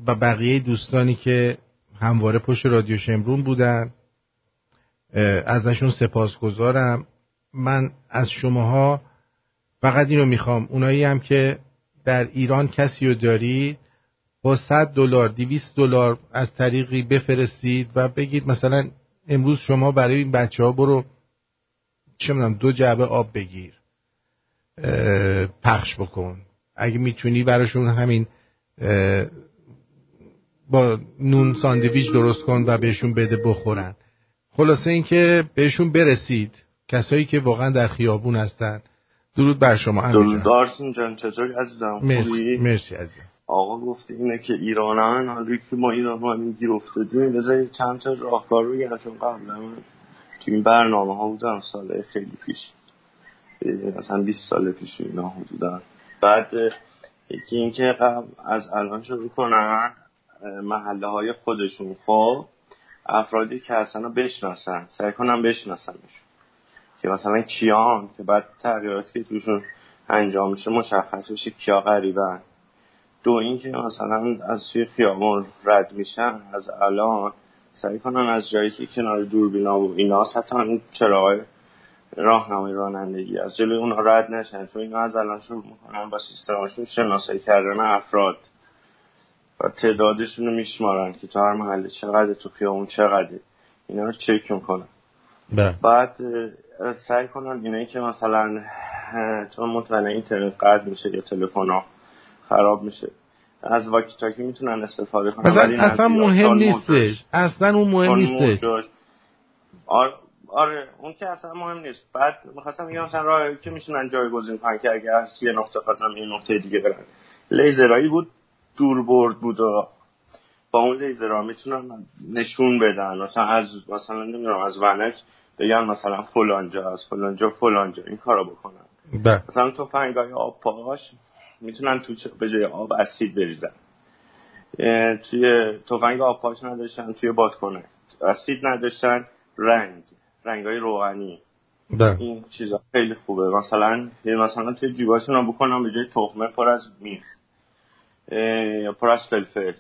و بقیه دوستانی که همواره پشت رادیو شمرون بودن. ازشون سپاسگزارم. من از شماها فقط اینو می‌خوام. اونایی هم که در ایران کسی رو دارید با 100 دلار 200 دلار از طریقی بفرستید و بگید مثلا امروز شما برای این بچه ها برو چه می‌دونم دو جعبه آب بگیر پخش بکن. اگه می‌تونی براشون همین با نون ساندویچ درست کن و بهشون بده بخورن. خلاصه اینکه بهشون برسید کسایی که واقعا در خیابون هستن. درود بر شما درود. دارتون جان چطوری عزیزم؟ مرسی مرسی عزیزم. آقا گفته اینه که ایرانان حالا که ما ایران ها گیر افتادیم بذاری چند تا راهکار رو چون قبل من تو این برنامه ها بودم ساله خیلی پیش. مثلا 20 سال پیش اینا حدودا. بعد یکی اینکه از الان شروع کنن محله های خودشون. خب افرادی که اصلا بشناسن سعی کنن بشناسنشون که مثلا کیان که بعد تغییراتی که توشون انجام میشه مشخص بشه کیا غریبن. دو اینکه مثلا از سوی خیابون رد میشن از الان سعی کنن از جایی که کنار دوربینا و اینا حتی این چراغ راهنمای رانندگی از جلوی اونا رد نشن. چون اینا از الان شروع می‌کنن با سیستماشون شناسایی کردن افراد. و تعدادشون رو میشمارن که تو هر محله چقدر تو خیابون چقدر. اینا رو چک می‌کنن بله. بعد سعی کنن اینایی که مثلا چون مطمئن اینترنت قطع میشه یا تلفن ها خراب میشه از واکی تاکی می‌تونن استفاده کنن اصلا, اصلا مهم نیستش اصلا اون مهم نیستش آره, آره اون که اصلا مهم نیست. بعد می‌خواستم بگم مثلا راهی که می‌تونن جایگزین کنن که اگه از یه نقطه خواستم این نقطه دیگه برن. لیزرایی بود. دور برد بود و با اون لیزرها می‌تونن نشون بدن. مثلا از مثلا نمی‌دونم از ونک بگن مثلا فلانجا از فلانجا فلانجا این کارو بکنن. بله. مثلا تو فنگای آب پاش می‌تونن تو به جای آب اسید بریزن. توی تفنگ آب پاش نداشتن توی بادکنک اسید نداشتن رنگ رنگ های روغنی. بله. این چیزا خیلی خوبه. مثلا مثلا توی جیباشون هم بکنم به جای تخمه پر از میخ. یا پر از فلفل.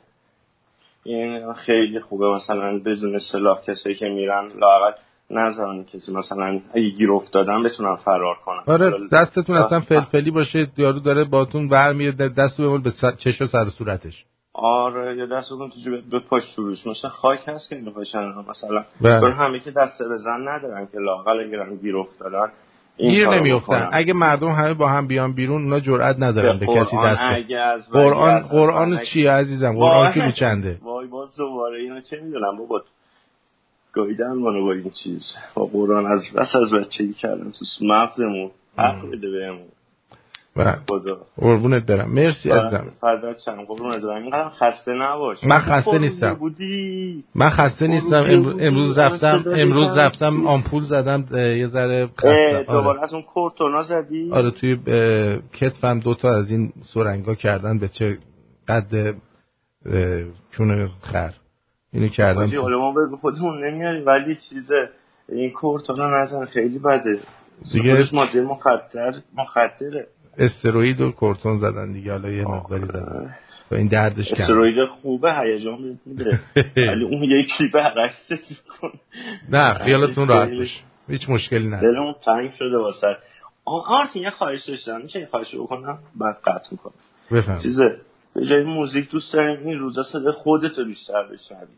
این خیلی خوبه. مثلا بدون سلاح کسی که میرن لاغت نذارن کسی مثلا اگه گیر افتادن بتونن فرار کنن. آره دستتون اصلا فلفلی باشه یارو داره باتون ور میره دستو بمول به چش و سر صورتش. آره یا دستتون تو جیب به پاش شروعش. مثلا خاک هست که اینو باشن. مثلا بله. چون همه که دست بزن ندارن که لاقل اگرن گیر افتادن. گیر نمیافتن. اگه مردم همه با هم بیان بیرون اونا جرئت ندارن به کسی دست قرآن قرآن چی عزیزم؟ قرآن کی چنده وای باز دوباره اینو چه می‌دونم بابا. گاییدن منو با این چیز. با قرآن از بس از بچگی کردم تو مغزمون. حق بده بهمون. قربونت برم. مرسی عزیزم. فردا چند؟ قربونت برم. اینقدر خسته نباش. من خسته نیستم. بودی. من خسته نیستم. امروز رفتم امروز رفتم آمپول زدم یه ذره خسته. دوباره از اون کورتونا زدی؟ آره توی کتفم دوتا از این سرنگا کردن به چه قد چون خر. اینو کردم. حالا ما به خودمون نمیاریم ولی چیزه این کورتونا نزن خیلی بده. دیگه ماده مخدر مخدره. استروید و کورتون زدن دیگه. حالا یه مقداری زدن. و این دردش کم. استروید خوبه هیجان میده. ولی اون یکی برعکس کن نه خیالتون راحت باشه. هیچ مشکلی نداره دلمون تنگ شده واسه. آرتین یه خواهش داشتم. میشه این خواهش رو بکنم؟ بعد قطع می‌کنم. بفهم چیزه؟ به جای موزیک دوست داریم این روزا صدا خودت رو بیشتر بشنوی. آره.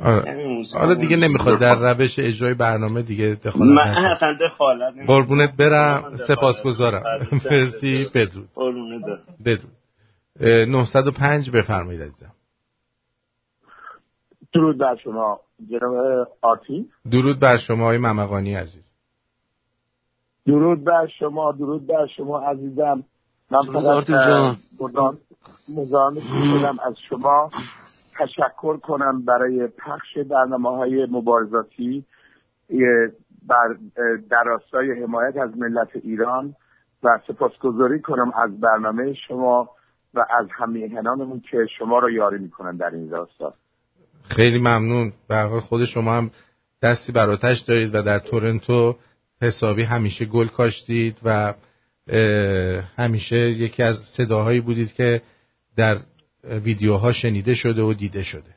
حالا دیگه موزیک نمی‌خواد در. روش اجرای برنامه دیگه دخالت من. اصلا دخالت نمی‌کنم. قربونت برم. سپاسگزارم. مرسی. بدرود. قربونت برم. بدرود. اه، 905 بفرمایید عزیزم. درود بر شما جناب آرتین. درود بر شما های ممقانی عزیز. درود بر شما درود بر شما عزیزم. من فقط. مزاحم- شدم از شما. تشکر کنم برای پخش برنامه های مبارزاتی در راستای حمایت از ملت ایران و سپاسگزاری کنم از برنامه شما و از همیهنانمون که شما رو یاری می‌کنن در این راستا. خیلی ممنون. حال خود شما هم دستی بر آتش دارید و در تورنتو حسابی همیشه گل کاشتید و همیشه یکی از صداهایی بودید که در ویدیوها شنیده شده و دیده شده.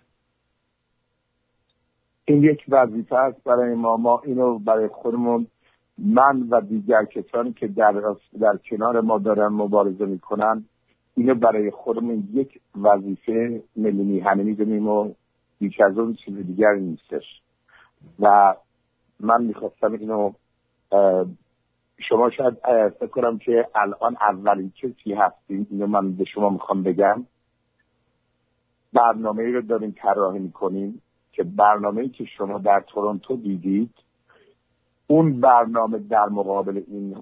این یک وظیفه است برای ما. ما اینو برای خودمون من و دیگر کسانی که در, در کنار ما دارن مبارزه می‌کنن اینو برای خودمون یک وظیفه ملی میهنه می‌دونیم و بیش از اون چیز دیگر نیستش. و من می‌خواستم اینو شما شاید فکر کنم که الان اولین کسی هستیم اینو من به شما می‌خوام بگم. برنامه ای رو داریم طراحی می‌کنیم که برنامه ای که شما در تورنتو دیدید اون برنامه در مقابل این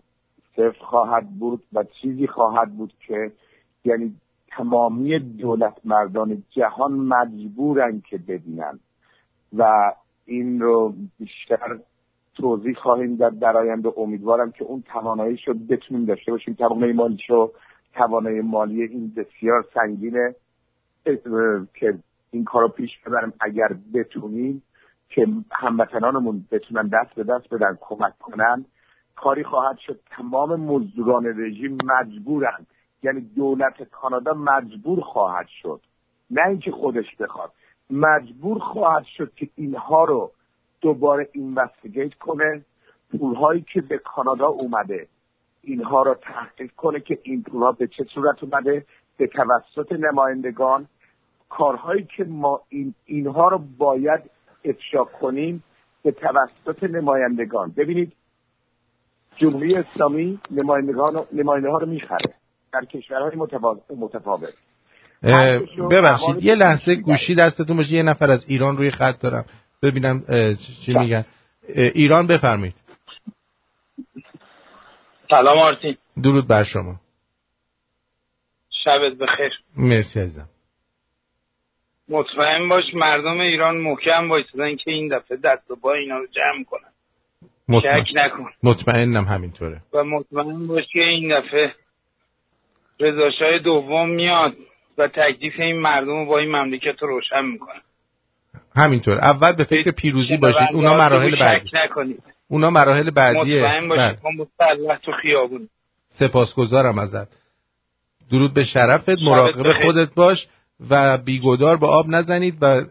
صفر خواهد بود و چیزی خواهد بود که یعنی تمامی دولت مردان جهان مجبورن که ببینن و این رو بیشتر توضیح خواهیم داد در آینده. امیدوارم که اون توانایی رو بتونیم داشته باشیم. توانایی مالی رو توانایی مالی این بسیار سنگینه. که این کارو پیش ببرم اگر بتونیم که هموطنانمون بتونن دست به دست بدن کمک کنن کاری خواهد شد. تمام مزدوران رژیم مجبورن. یعنی دولت کانادا مجبور خواهد شد. نه اینکه خودش بخواد. مجبور خواهد شد که اینها رو دوباره اینوستیگیت کنه. پولهایی که به کانادا اومده اینها رو تحقیق کنه که این پولها به چه صورت اومده. به توسط نمایندگان کارهایی که ما این اینها رو باید افشا کنیم به توسط نمایندگان. ببینید جمهوری اسلامی نمایندگان نماینده ها رو می‌خره در کشورهای متفاوت. ببخشید یه لحظه گوشی دستتون باشه یه نفر از ایران روی خط دارم. ببینم چی میگن. اه، ایران بفرمایید. سلام آرتین. درود بر شما. شبت بخیر. مرسی عزیزم. مطمئن باش مردم ایران محکم وایسادن که این دفعه دست و پای اینا رو جمع کنن. مطمئن. شک نکن. مطمئنم همینطوره. و مطمئن باش که این دفعه رضاشاه دوم میاد و تکلیف این مردم رو با این مملکت رو روشن می‌کنه. همینطور. اول به فکر پیروزی باشید. اونا مراحل بعدی. شک نکنید. اونا مراحل بعدیه. مطمئن بله. باشید مسلح تو خیابون. سپاسگزارم ازت. درود به شرفت مراقب. خودت باش و بیگدار به آب نزنید و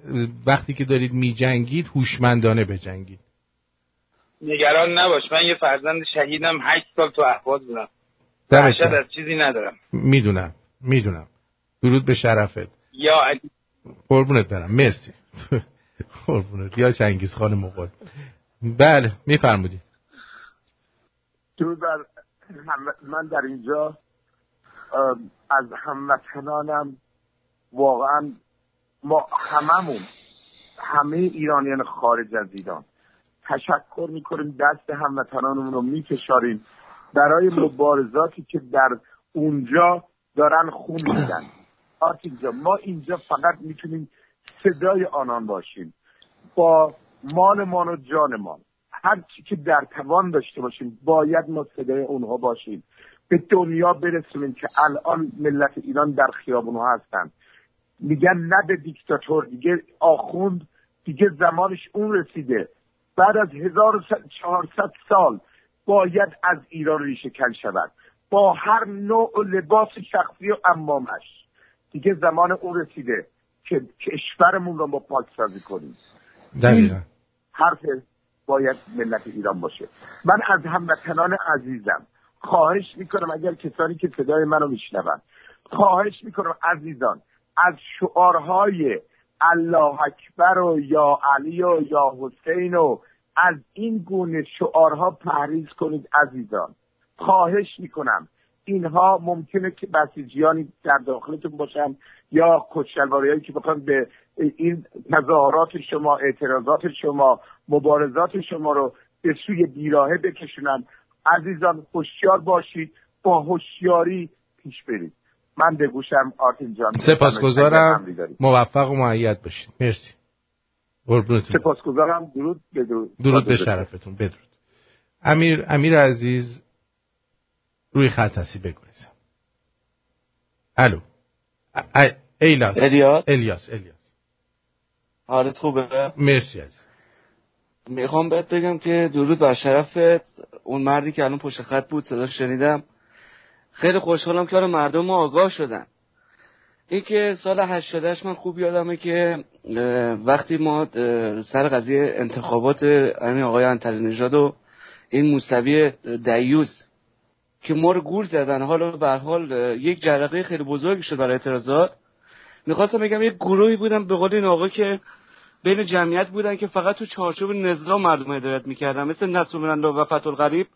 وقتی که دارید میجنگید هوشمندانه بجنگید. نگران نباش. من یه فرزند شهیدم هشت سال تو احواز بودم. گرم. از چیزی ندارم. می‌دونم می‌دونم. درود به شرفت. یا علی. قربونت برم. مرسی. قربونت. یا چنگیز خان مغول بله میفرمودی درود بر من در اینجا. از هموطنانم واقعا ما هممون همه ایرانیان خارج از ایران تشکر می‌کنیم دست هموطنانمون رو میفشاریم برای مبارزاتی که در اونجا دارن خون میدن اینجا ما اینجا فقط می‌تونیم صدای آنان باشیم. با مالمان و جانمان هر چی که در توان داشته باشیم باید ما صدای اونها باشیم. به دنیا برسونیم که الان ملت ایران در خیابون هستن. میگن نه به دیکتاتور دیگه آخوند دیگه زمانش اون رسیده. بعد از 1400 سال باید از ایران ریشه کن شود. با هر نوع لباس شخصی و امامش. دیگه زمان اون رسیده که کشورمون رو ما پاکسازی کنیم. دقیقا. حرف باید ملت ایران باشه. من از هموطنان عزیزم خواهش می‌کنم اگر کسانی که صدای منو میشنون خواهش می‌کنم عزیزان از شعارهای الله اکبر و یا علی و یا حسین و از این گونه شعارها پهریز کنید عزیزان. خواهش می‌کنم اینها ممکنه که بسیجیانی در داخلتون باشن یا کچلواری که بخوان به این تظاهرات شما اعتراضات شما مبارزات شما رو به سوی بیراهه بکشونن. عزیزان هوشیار باشید با هوشیاری پیش برید. من به گوشم آرتین جان سپاسگزارم. موفق و معید باشید. مرسی. سپاسگزارم. درود بدرود. درود به شرفتون. بدرود. امیر امیر عزیز روی خط هستی بگویزم الو. ایلاس. الیاس؟ الیاس الیاس. حالت خوبه؟ مرسی عزیز می‌خوام بهت بگم که درود بر شرفت. اون مردی که الان پشت خط بود صداش شنیدم. خیلی خوشحالم که مردم آگاه شدن. این که سال 88 من خوب یادمه که وقتی ما سر قضیه انتخابات همین آقای انتلی نژاد و این موسوی دیوز که ما رو گول زدن حالا به حال یک جرقه خیلی بزرگی شد برای اعتراضات. می‌خواستم بگم یک گروهی بودن به قول این آقا که بین جمعیت بودن که فقط تو چارچوب نظام مردم هدایت می‌کردن مثل نصر من و فتح الغریب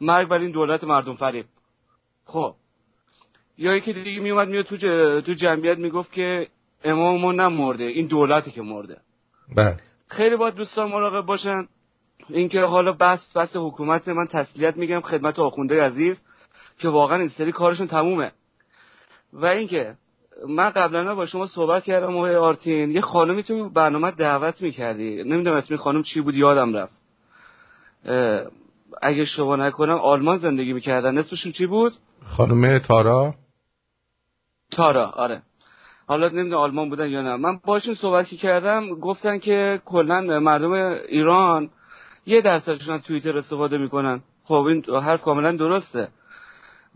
مرگ بر این دولت مردم فریب. خب. یا یکی دیگه میومد میاد تو, تو جمعیت می‌گفت که اماممون نمرده این دولتی که مرده. بله. خیلی باید دوستان مراقب باشن. اینکه حالا بس بس حکومت من تسلیت میگم خدمت آخونده عزیز که واقعا این سری کارشون تمومه. و اینکه من قبلا با شما صحبت کردم آقای آرتین. یه خانمی تو برنامه دعوت می‌کردی. نمی‌دونم اسمی خانم چی بود یادم رفت. اگه شما نکنم آلمان زندگی می‌کردن. اسمشون چی بود؟ خانم تارا. تارا آره. حالا نمی‌دونم آلمان بودن یا نه. من باشون صحبت کردم گفتن که کلا مردم ایران یه درصدشون از توییتر استفاده می‌کنن. خب این حرف کاملا درسته.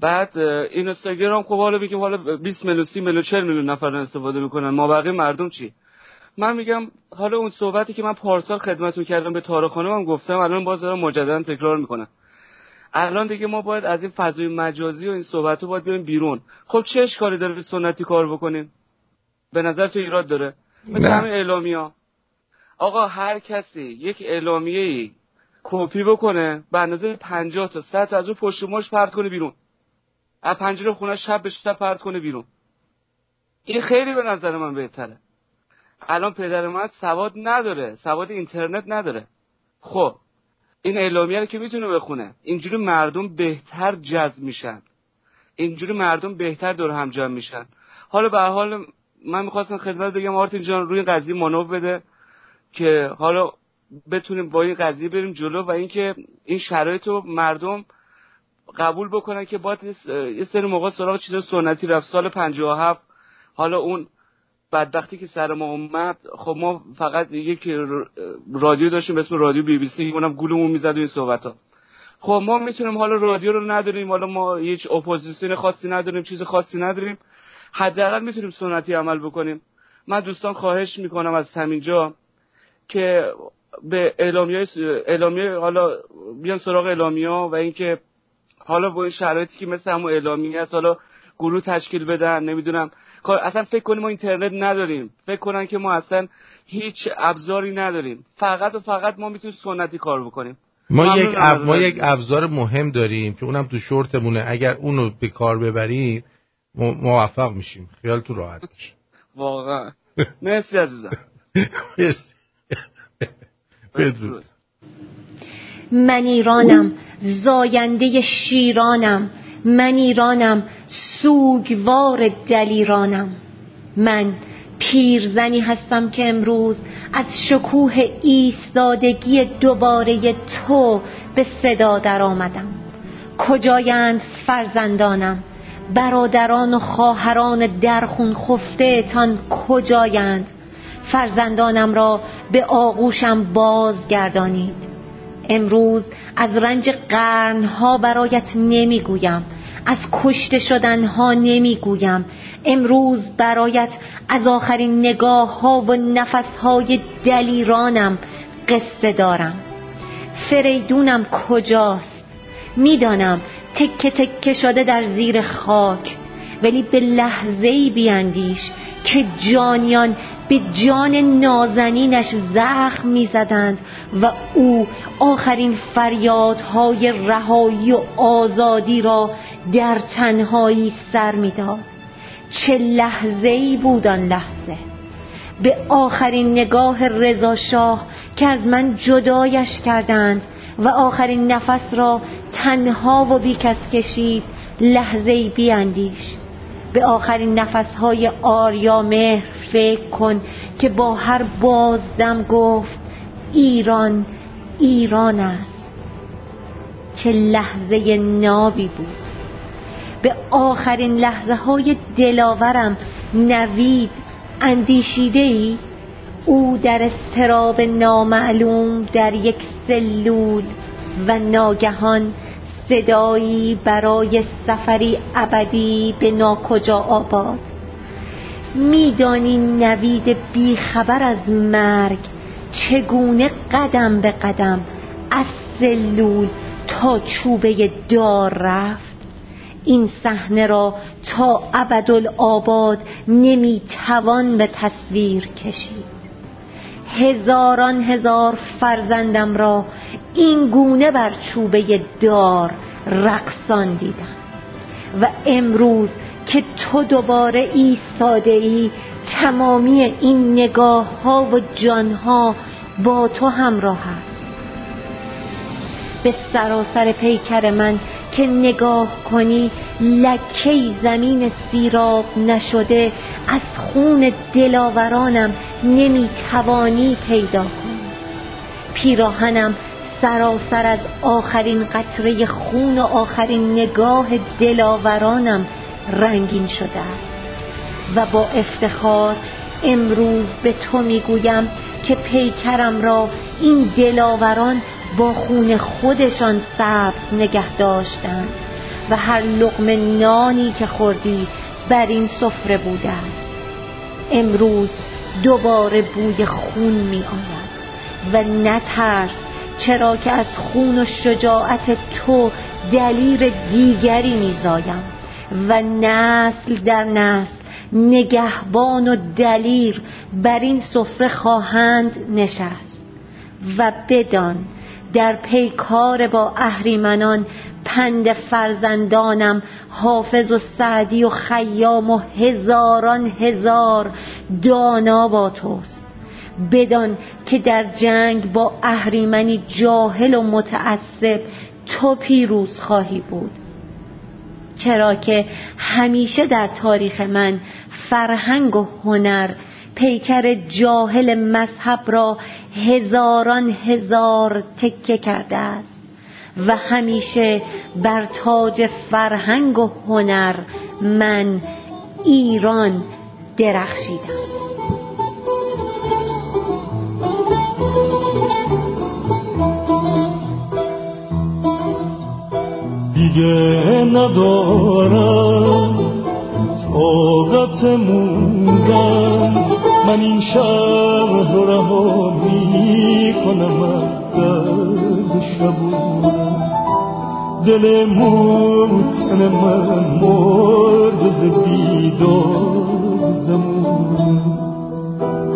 بعد این اینستاگرام خب حالا بگیم حالا 20 میلیون 30 میلیون 40 میلیون نفر استفاده می‌کنن. ما بقیه مردم چی؟ من میگم حالا اون صحبتی که من پارسال خدمتتون کردم به تارا خانم گفتم الان باز دارم مجددا تکرار می‌کنم. الان دیگه ما باید از این فضای مجازی و این صحبت رو باید بریم بیرون. خب چه اشکالی داره سنتی کار بکنیم؟ به نظر تو ایراد داره؟ مثل همین اعلامیا آقا هر کسی یک اعلامیه ای کپی بکنه به اندازه 50 تا 100 تا از اون پشت مش پرت کنه بیرون. از پنجره خونه شب به شب پرت کنه بیرون. این خیلی به نظر من بهتره. الان پدر من سواد نداره سواد اینترنت نداره. خب این اعلامیه رو که می‌تونه بخونه اینجوری مردم بهتر جذب میشن. اینجوری مردم بهتر دور هم جمع میشن. حالا به حال من می‌خواستم خدمت بگم آرتین جان روی قضیه مانو بده که حالا بتونیم با این قضیه بریم جلو و اینکه این شرایط رو مردم قبول بکنن که باید یه سری موقع سراغ چیز سنتی رفت. سال 57 حالا اون بدبختی که سر ما اومد خب ما فقط یک رادیو داشتیم به اسم رادیو بی بی سی اونم گولمون می‌زد و این صحبت ها خب ما می‌تونیم حالا رادیو رو نداریم حالا ما هیچ اپوزیسیون خاصی نداریم چیز خاصی نداریم. حداقل می‌تونیم سنتی عمل بکنیم. من دوستان خواهش می‌کنم از همینجا که به اعلامیه اعلامیه حالا بیان سراغ اعلامیه و اینکه حالا با این شرایطی که مثل همون اعلامیه هست حالا گروه تشکیل بدن نمی‌دونم. اصلا فکر کنیم ما اینترنت نداریم. فکر کنن که ما اصلا هیچ ابزاری نداریم. فقط و فقط ما می‌تونیم سنتی کار بکنیم. ما یک ما یک ابزار مهم داریم که اونم تو شورتمونه. اگر اونو به کار ببریم موفق میشیم. خیال تو راحت باشه واقعا. مرسی عزیزم. بدرود. من ایرانم زاینده شیرانم. من ایرانم سوگوار دلیرانم. من پیرزنی هستم که امروز از شکوه ایستادگی دوباره تو به صدا در آمدم کجایند فرزندانم؟ برادران و خواهران درخون خفته تان کجایند؟ فرزندانم را به آغوشم بازگردانید. امروز از رنج قرنها برایت نمی‌گویم. از کشته شدنها نمی‌گویم. امروز برایت از آخرین نگاه ها و نفس های دلیرانم قصه دارم. فریدونم کجاست؟ می‌دانم تکه تکه شده در زیر خاک. ولی به لحظه ای بیاندیش که جانیان به جان نازنینش زخم می‌زدند و او آخرین فریادهای رهایی و آزادی را در تنهایی سر می‌داد. چه لحظه ای بود آن لحظه. به آخرین نگاه رضا شاه که از من جدایش کردند و آخرین نفس را تنها و بیکس کشید لحظه بیاندیش به آخرین نفسهای آریا مهر فکر کن که با هر بازدم گفت ایران ایران است. چه لحظه نابی بود. به آخرین لحظه های دلاورم نوید اندیشیده ای او در استراب نامعلوم در یک سلول و ناگهان صدایی برای سفری ابدی به ناکجا آباد. میدانی نوید بیخبر از مرگ چگونه قدم به قدم از سلول تا چوبه دار رفت. این صحنه را تا ابدالآباد نمی‌توان به تصویر کشید. هزاران هزار فرزندم را این گونه بر چوبه دار رقصان دیدم. و امروز که تو دوباره ایستاده ای تمامی این نگاه ها و جان ها با تو همراه است به سراسر پیکر من که نگاه کنی لکه زمین سیراب نشده از خون دلاورانم نمی‌توانی پیدا کنی. پیراهنم سراسر از آخرین قطره خون و آخرین نگاه دلاورانم رنگین شده و با افتخار امروز به تو می‌گویم که پیکرم را این دلاوران با خون خودشان سبز نگه داشتند و هر لقم نانی که خوردی بر این سفره بوده امروز دوباره بوی خون می آید و نترس چرا که از خون و شجاعت تو دلیر دیگری میزایم و نسل در نسل نگهبان و دلیر بر این سفره خواهند نشست و بدان در پیکار با اهریمنان پند فرزندانم حافظ و سعدی و خیام و هزاران هزار دانا با توست. بدان که در جنگ با اهریمنی جاهل و متعصب تو پیروز خواهی بود. چرا که همیشه در تاریخ من فرهنگ و هنر پیکر جاهل مذهب را هزاران هزار تکه کرده است و همیشه بر تاج فرهنگ و هنر من ایران درخشیدم دیگه ندارم. طاقت موندم من این شهر رها می کنم از درد شبونم. دل موتن من مرد ز بیدار زمون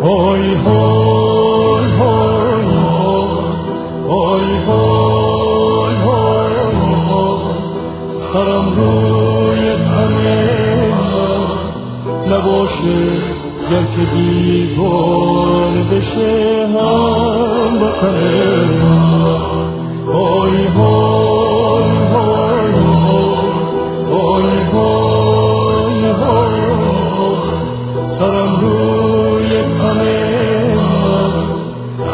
های های های های های های. سرم روی تنه نباشه گر که بیگار بشه هم وطن های های های های های های سرم روی تنه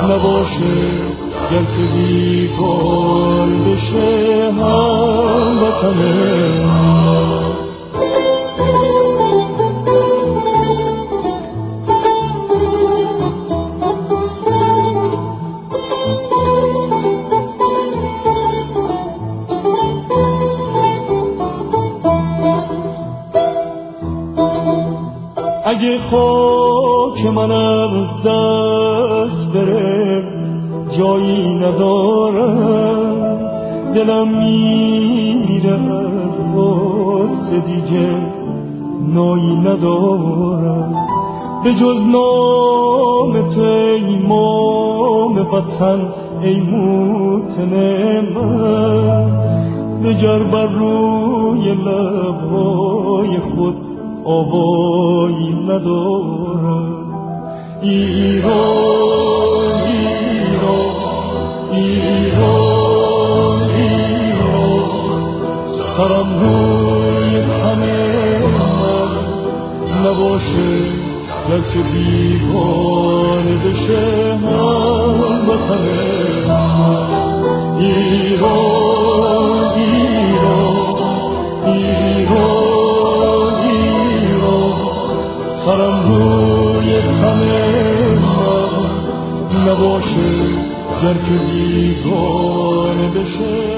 نباشه. گر که بیگار بشه هم وطن اگه خاک من از دست بره جایی ندارم. دلم میره از غصه دیگه نایی ندارم. به جز نام تو ایمام وطن ای موتن من. بگر بر روی لبهای خود آوایی ندارم. ایران ایران ایران ایران سرم روی من. نباشه در بیگانه بشه هم وطن ایران ایران ایران ایران تن نباشه. گر که بیگانه بشه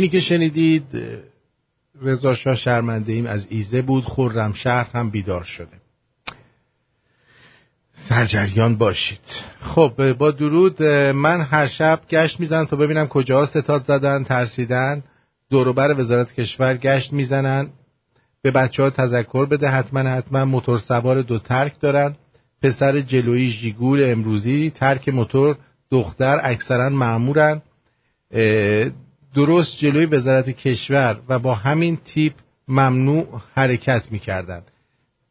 اینی که شنیدید رضا شاه شرمنده ایم از ایزه بود خورم شهر هم بیدار شده. سرجریان باشید. خب با درود من هر شب گشت می‌زنم تا ببینم کجا ستاد زدن ترسیدن. دوروبر وزارت کشور گشت می‌زنن. به بچه ها تذکر بده حتما حتما موتور سوار دو ترک دارن. پسر جلویی ژیگول امروزی ترک موتور دختر اکثرا معمورن درست جلوی وزارت کشور و با همین تیپ ممنوع حرکت می‌کردن.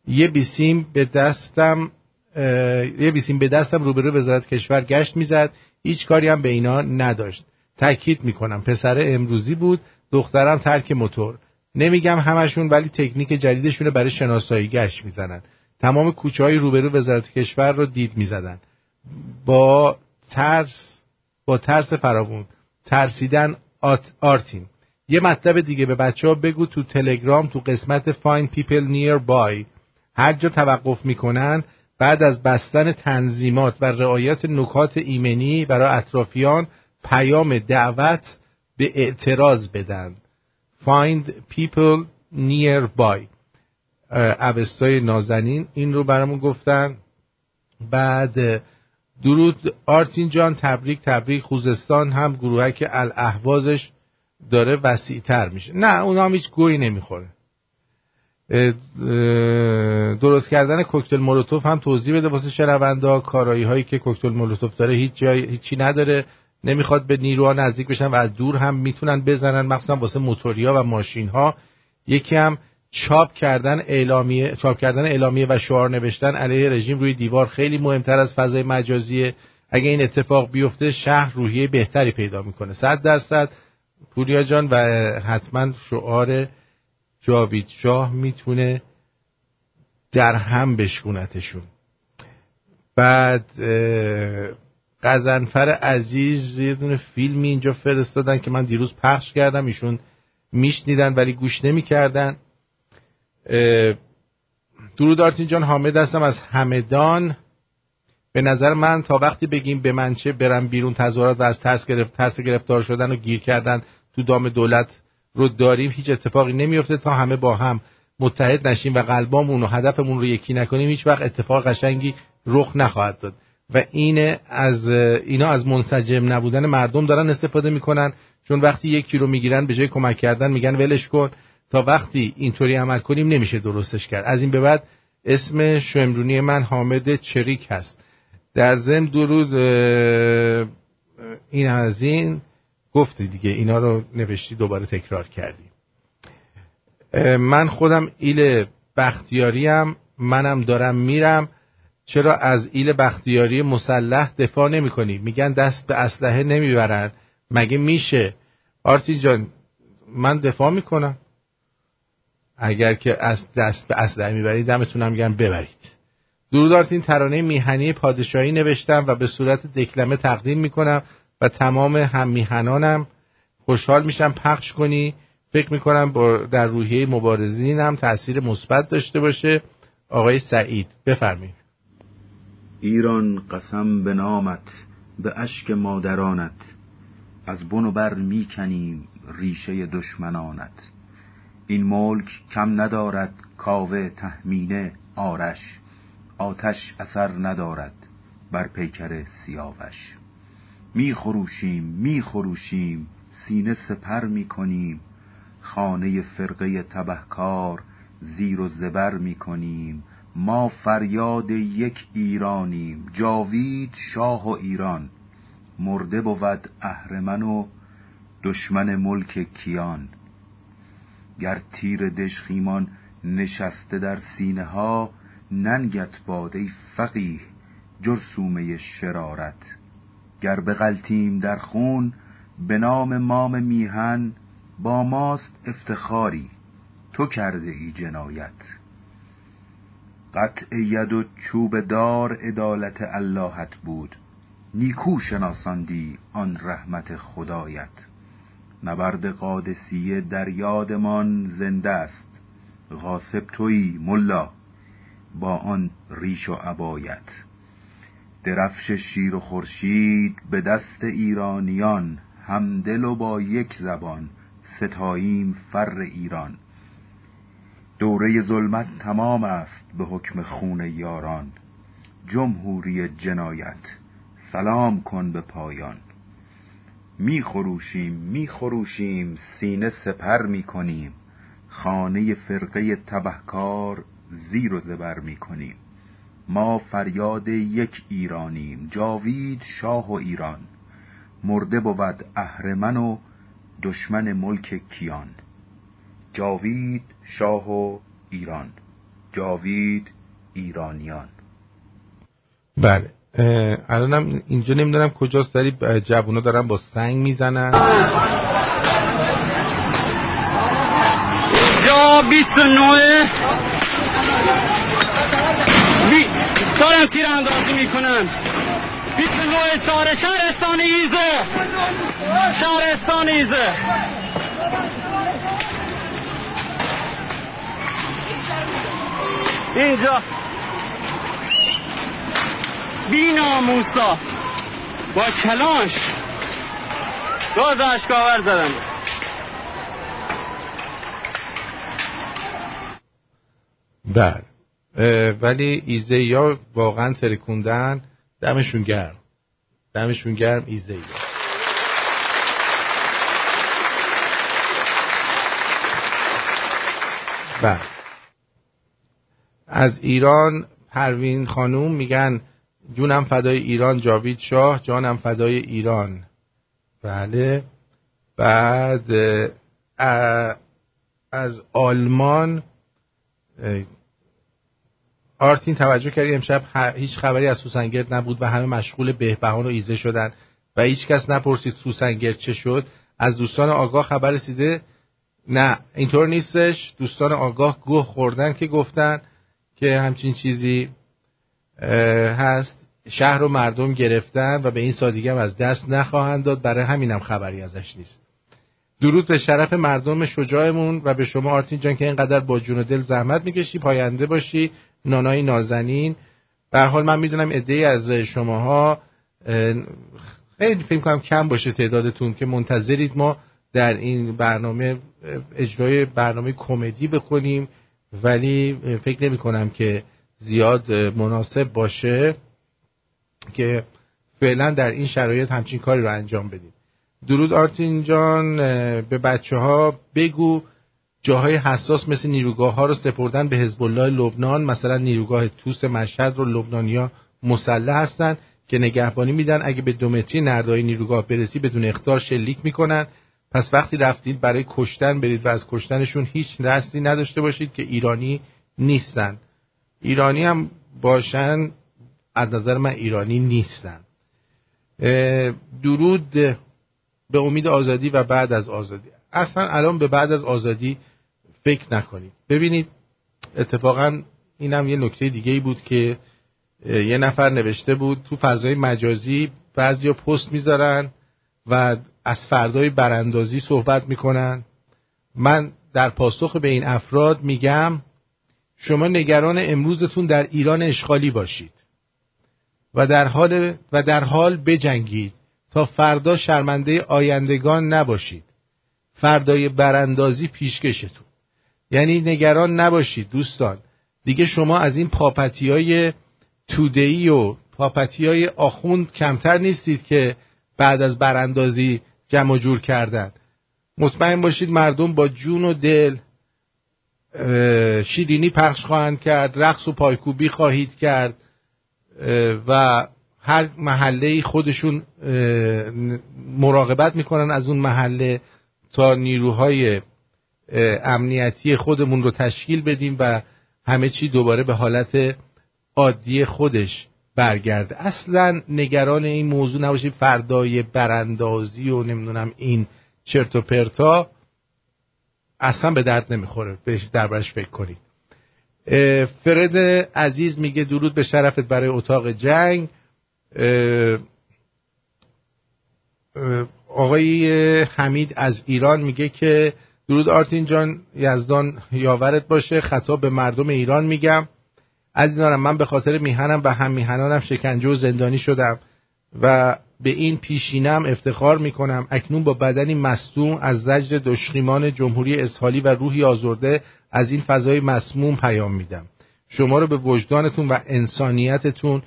یه بیسیم به دستم یه بیسیم به دستم روبرو وزارت کشور گشت می‌زد. هیچ کاری هم به اینا نداشت. تاکید می‌کنم. پسر امروزی بود دخترم ترک موتور. نمیگم همشون ولی تکنیک جدیدشونه برای شناسایی گشت می‌زنن. تمام کوچه های روبرو وزارت کشور رو دید می‌زدن. با ترس با ترس فراوون ترسیدن آرتین. یه مطلب دیگه به بچه ها بگو تو تلگرام تو قسمت Find People Nearby هر جا توقف می‌کنن بعد از بستن تنظیمات و رعایت نکات ایمنی برای اطرافیان پیام دعوت به اعتراض بدن. Find People Nearby اوستای نازنین این رو برامون گفتن. بعد درود آرتین جان تبریک تبریک. خوزستان هم گروهک الاهوازش داره وسیعتر میشه. نه اونا هم هیچ گویی نمی‌خوره. درست کردن کوکتل مولوتوف هم توضیح بده واسه شنوندا. کارایی هایی که کوکتل مولوتوف داره هیچ جای هیچی نداره. نمی‌خواد به نیروها نزدیک بشن و از دور هم می‌تونن بزنن مخصوصا واسه موتوریا و ماشین ها یکی هم چاپ کردن اعلامیه چاپ کردن اعلامیه و شعار نوشتن علیه رژیم روی دیوار خیلی مهمتر از فضای مجازیه. اگه این اتفاق بیفته شهر روحیه بهتری پیدا می‌کنه. صد درصد. پوریا جان و حتما شعار جاوید شاه می‌تونه در هم بشکونتشون. بعد قزنفر عزیز یه دونه فیلمی اینجا فرستادن که من دیروز پخش کردم. ایشون میشنیدن ولی گوش نمی‌کردن. درود آرتین جان حامد هستم از همدان. به نظر من تا وقتی بگیم به منچه برم بیرون تظاهرات و از ترس گرفت ترس گرفتار شدن و گیر کردن تو دام دولت رو داریم هیچ اتفاقی نمیفته تا همه با هم متحد نشیم و قلبامون و هدفمون رو یکی نکنیم هیچ وقت اتفاق قشنگی رخ نخواهد داد. و اینه از اینا از منسجم نبودن مردم دارن استفاده می‌کنن چون وقتی یکی رو می‌گیرن به جای کمک کردن میگن ولش کن. تا وقتی اینطوری عمل کنیم نمیشه درستش کرد. از این به بعد اسم شمرونی من حامد چریک هست. در ضمن درود این از این گفتی دیگه اینا رو نوشتی دوباره تکرار کردی. من خودم ایل بختیاریم منم دارم میرم. چرا از ایل بختیاری مسلح دفاع نمی کنی؟ میگن دست به اسلحه نمی‌برن. مگه میشه؟ آرتی جان من دفاع می‌کنم. اگر که از دست به اسلحه می‌برید دمتونم میگن ببرید. درود آرتین ترانه میهنی پادشاهی نوشتم و به صورت دکلمه تقدیم می‌کنم و تمام هم میهنانم خوشحال میشم پخش کنی. فکر می‌کنم در روحیه مبارزین هم تاثیر مثبت داشته باشه. آقای سعید بفرمایید. ایران قسم به نامت به اشک مادرانت از بن بر می‌کنیم ریشه دشمنانت. این ملک کم ندارد کاوه تهمینه آرش آتش اثر ندارد بر پیکر سیاوش. می خروشیم می خروشیم سینه سپر می کنیم خانه فرقه تبهکار زیر و زبر می کنیم. ما فریاد یک ایرانیم جاوید شاه و ایران. مرده بود اهرمن و دشمن ملک کیان. گر تیر دشخیمان نشسته در سینه ها ننگت باده فقیه جرسومه شرارت. گر بغلتیم در خون به نام مام میهن با ماست افتخاری تو کرده ای جنایت. قطع ید و چوب دار عدالت اللهت بود نیکو شناساندی آن رحمت خدایت. نبرد قادسیه در یادمان زنده است. غاصب تویی ملا. با آن ریش و عبایت. درفش شیر و خورشید به دست ایرانیان. همدل و با یک زبان ستاییم فر ایران. دوره ظلمت تمام است به حکم خون یاران. جمهوری جنایت. سلام کن به پایان. می خروشیم می خروشیم سینه سپر می کنیم خانه فرقه تبهکار زیر و زبر می کنیم ما فریاد یک ایرانیم جاوید شاه و ایران. مرده بود اهرمن و دشمن ملک کیان. جاوید شاه و ایران. جاوید ایرانیان. بله. الانم اینجا نمی‌دونم کجاست داری جوونا دارن با سنگ می‌زنن. اینجا 29 بی... دارن تیر اندازی می‌کنن 29 چهار شهرستان ایزه. شهرستان ایزه. اینجا. بی ناموسا با کلانش گاز اشکاور زدن. بله. ولی ایزه یا واقعا ترکوندن. دمشون گرم. دمشون گرم ایزه یا بله. از ایران پروین خانوم میگن جونم فدای ایران جاوید شاه جانم فدای ایران. بله. بعد از آلمان آرتین توجه کردی امشب هیچ خبری از سوسنگرد نبود و همه مشغول بهبهان و ایزه شدن و هیچ کس نپرسید سوسنگرد چه شد. از دوستان آگاه خبر رسیده؟ نه اینطور نیستش. دوستان آگاه گوه خوردن که گفتن که همچین چیزی هست. شهر و مردم گرفتن و به این سادگی هم از دست نخواهند داد. برای همینم خبری ازش نیست. درود به شرف مردم شجاعمون و به شما آرتین جان که اینقدر با جون و دل زحمت می‌کشی. پاینده باشی. نانای نازنین. به حال من می‌دونم ای از شماها خیلی فکر کنم کم باشه تعدادتون که منتظرید ما در این برنامه اجرای برنامه کمدی بکنیم ولی فکر نمی کنم که زیاد مناسب باشه. که فعلا در این شرایط همچین کاری رو انجام بدیم. درود آرتین جان به بچه ها بگو جاهای حساس مثل نیروگاه ها رو سپردن به حزب الله لبنان. مثلا نیروگاه توس مشهد رو لبنانیا مسلح هستن که نگهبانی میدن. اگه به دومتری نردای نیروگاه برسی بدون اختار شلیک می‌کنن. پس وقتی رفتید برای کشتن برید و از کشتنشون هیچ دستی نداشته باشید که ایرانی نیستن. ایرانی هم باشن از نظر من ایرانی نیستن. درود به امید آزادی و بعد از آزادی. اصلا الان به بعد از آزادی فکر نکنید. ببینید اتفاقا اینم یه نکته دیگه ای بود که یه نفر نوشته بود تو فضای مجازی بعضیا پست می‌ذارن و از فردای براندازی صحبت می‌کنن. من در پاسخ به این افراد میگم شما نگران امروزتون در ایران اشغالی باشید. و در حال و در حال بجنگید تا فردا شرمنده آیندگان نباشید. فردای براندازی پیشکشتون. یعنی نگران نباشید دوستان. دیگه شما از این پاپتی های تودهی و پاپتی های آخوند کمتر نیستید که بعد از براندازی جمع جور کردن. مطمئن باشید مردم با جون و دل شیرینی پخش خواهند کرد رقص و پایکوبی خواهید کرد. و هر محله خودشون مراقبت می‌کنن از اون محله تا نیروهای امنیتی خودمون رو تشکیل بدیم و همه چی دوباره به حالت عادی خودش برگرده. اصلا نگران این موضوع نباشید. فردای براندازی و نمی‌دونم این چرت و پرتا اصلا به درد نمی‌خوره. بهش دربارش فکر کنید. فرد عزیز میگه درود به شرفت برای اتاق جنگ. آقای حمید از ایران میگه که درود آرتین جان یزدان یاورت باشه. خطاب به مردم ایران میگم. عزیزانم من به خاطر میهنم و هم میهنانم شکنجه و زندانی شدم و به این پیشینم افتخار می‌کنم. اکنون با بدنی مستوم از زجر دشخیمان جمهوری اسحالی و روحی آزرده از این فضای مسموم پیام میدم. شما رو به وجدانتون و انسانیتتون